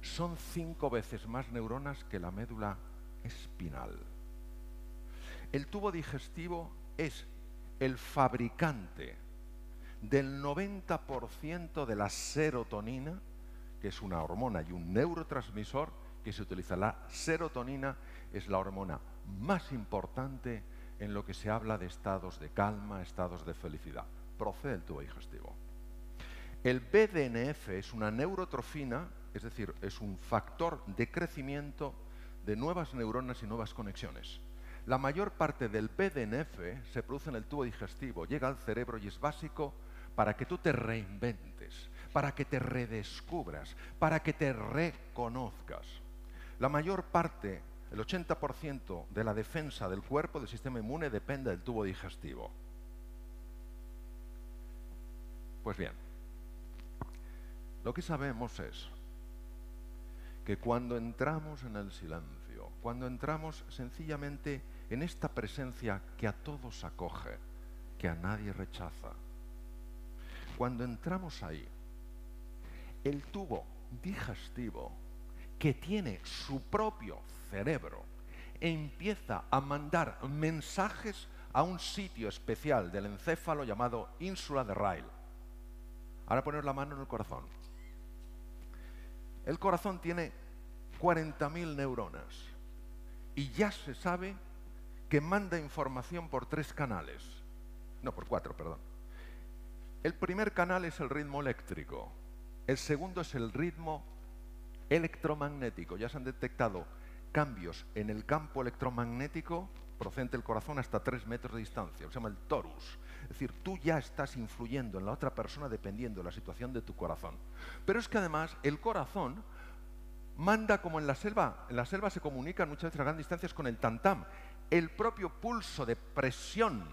Son cinco veces más neuronas que la médula espinal. El tubo digestivo es el fabricante del 90% de la serotonina, que es una hormona y un neurotransmisor que se utiliza. La serotonina es la hormona más importante en lo que se habla de estados de calma, estados de felicidad. Procede el tubo digestivo. El BDNF es una neurotrofina, es decir, es un factor de crecimiento de nuevas neuronas y nuevas conexiones. La mayor parte del BDNF se produce en el tubo digestivo, llega al cerebro y es básico para que tú te reinventes, para que te redescubras, para que te reconozcas. La mayor parte, el 80% de la defensa del cuerpo, del sistema inmune, depende del tubo digestivo. Pues bien, lo que sabemos es que cuando entramos en el silencio, cuando entramos sencillamente en esta presencia que a todos acoge, que a nadie rechaza, cuando entramos ahí, el tubo digestivo, que tiene su propio cerebro, empieza a mandar mensajes a un sitio especial del encéfalo llamado ínsula de Ryle. Ahora poner la mano en el corazón. El corazón tiene 40.000 neuronas y ya se sabe que manda información por tres canales. No, por cuatro, perdón. El primer canal es el ritmo eléctrico. El segundo es el ritmo electromagnético. Ya se han detectado cambios en el campo electromagnético procedente del corazón hasta tres metros de distancia. Se llama el torus. Es decir, tú ya estás influyendo en la otra persona dependiendo de la situación de tu corazón. Pero es que además el corazón manda como en la selva. En la selva se comunican muchas veces a grandes distancias con el tantam. El propio pulso de presión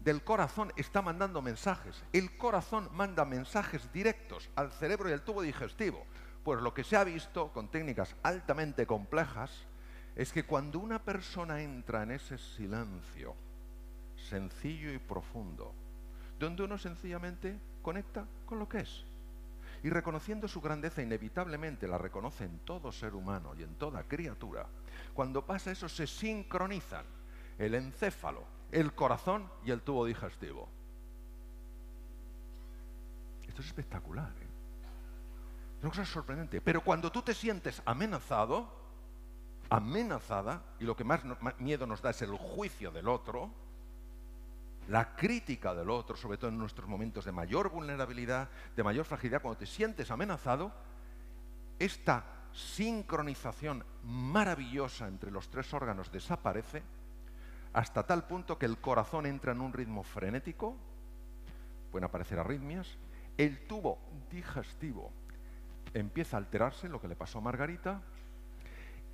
del corazón está mandando mensajes. El corazón manda mensajes directos al cerebro y al tubo digestivo. Pues lo que se ha visto con técnicas altamente complejas es que cuando una persona entra en ese silencio sencillo y profundo, donde uno sencillamente conecta con lo que es, y reconociendo su grandeza inevitablemente la reconoce en todo ser humano y en toda criatura, cuando pasa eso se sincronizan el encéfalo, el corazón y el tubo digestivo. Esto es espectacular. ¿eh? Es una cosa sorprendente. Pero cuando tú te sientes amenazado, amenazada y lo que más miedo nos da es el juicio del otro, la crítica del otro, sobre todo en nuestros momentos de mayor vulnerabilidad, de mayor fragilidad, cuando te sientes amenazado, esta sincronización maravillosa entre los tres órganos desaparece hasta tal punto que el corazón entra en un ritmo frenético, pueden aparecer arritmias, el tubo digestivo empieza a alterarse, lo que le pasó a Margarita,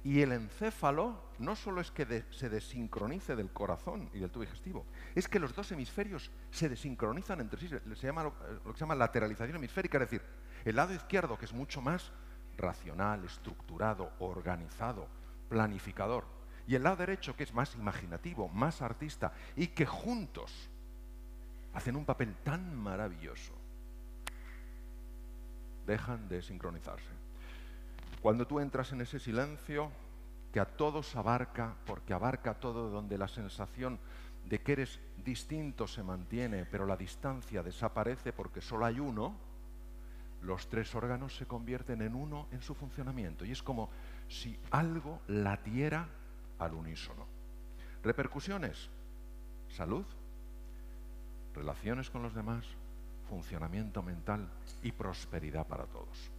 y el encéfalo no solo es que se desincronice del corazón y del tubo digestivo, es que los dos hemisferios se desincronizan entre sí. Se llama lo, lo, que se llama lateralización hemisférica, es decir, el lado izquierdo, que es mucho más racional, estructurado, organizado, planificador, y el lado derecho, que es más imaginativo, más artista, y que juntos hacen un papel tan maravilloso, dejan de sincronizarse. Cuando tú entras en ese silencio que a todos abarca, porque abarca todo donde la sensación de que eres distinto se mantiene, pero la distancia desaparece porque solo hay uno, los tres órganos se convierten en uno en su funcionamiento. Y es como si algo latiera al unísono. Repercusiones, salud, relaciones con los demás, funcionamiento mental y prosperidad para todos.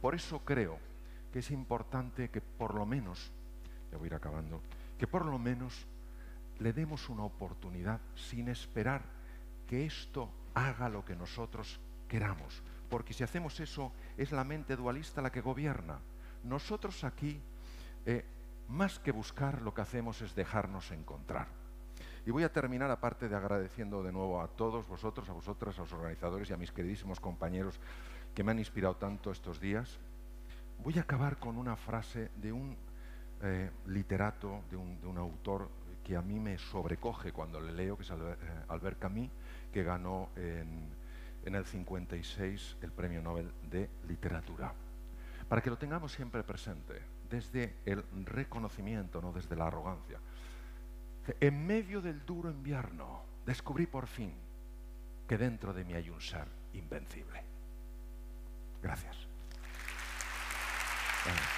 Por eso creo que es importante que por lo menos, ya voy a ir acabando, que por lo menos le demos una oportunidad sin esperar que esto haga lo que nosotros queramos. Porque si hacemos eso, es la mente dualista la que gobierna. Nosotros aquí, eh, más que buscar, lo que hacemos es dejarnos encontrar. Y voy a terminar, aparte de agradeciendo de nuevo a todos vosotros, a vosotras, a los organizadores y a mis queridísimos compañeros que me han inspirado tanto estos días, Voy a acabar con una frase de un eh, literato, de un, autor que a mí me sobrecoge cuando le leo, que es eh, Albert Camus, que ganó en, en el 56 el Premio Nobel de Literatura. Para que lo tengamos siempre presente, desde el reconocimiento, no desde la arrogancia. En medio del duro invierno, descubrí por fin que dentro de mí hay un ser invencible. Gracias. Tá.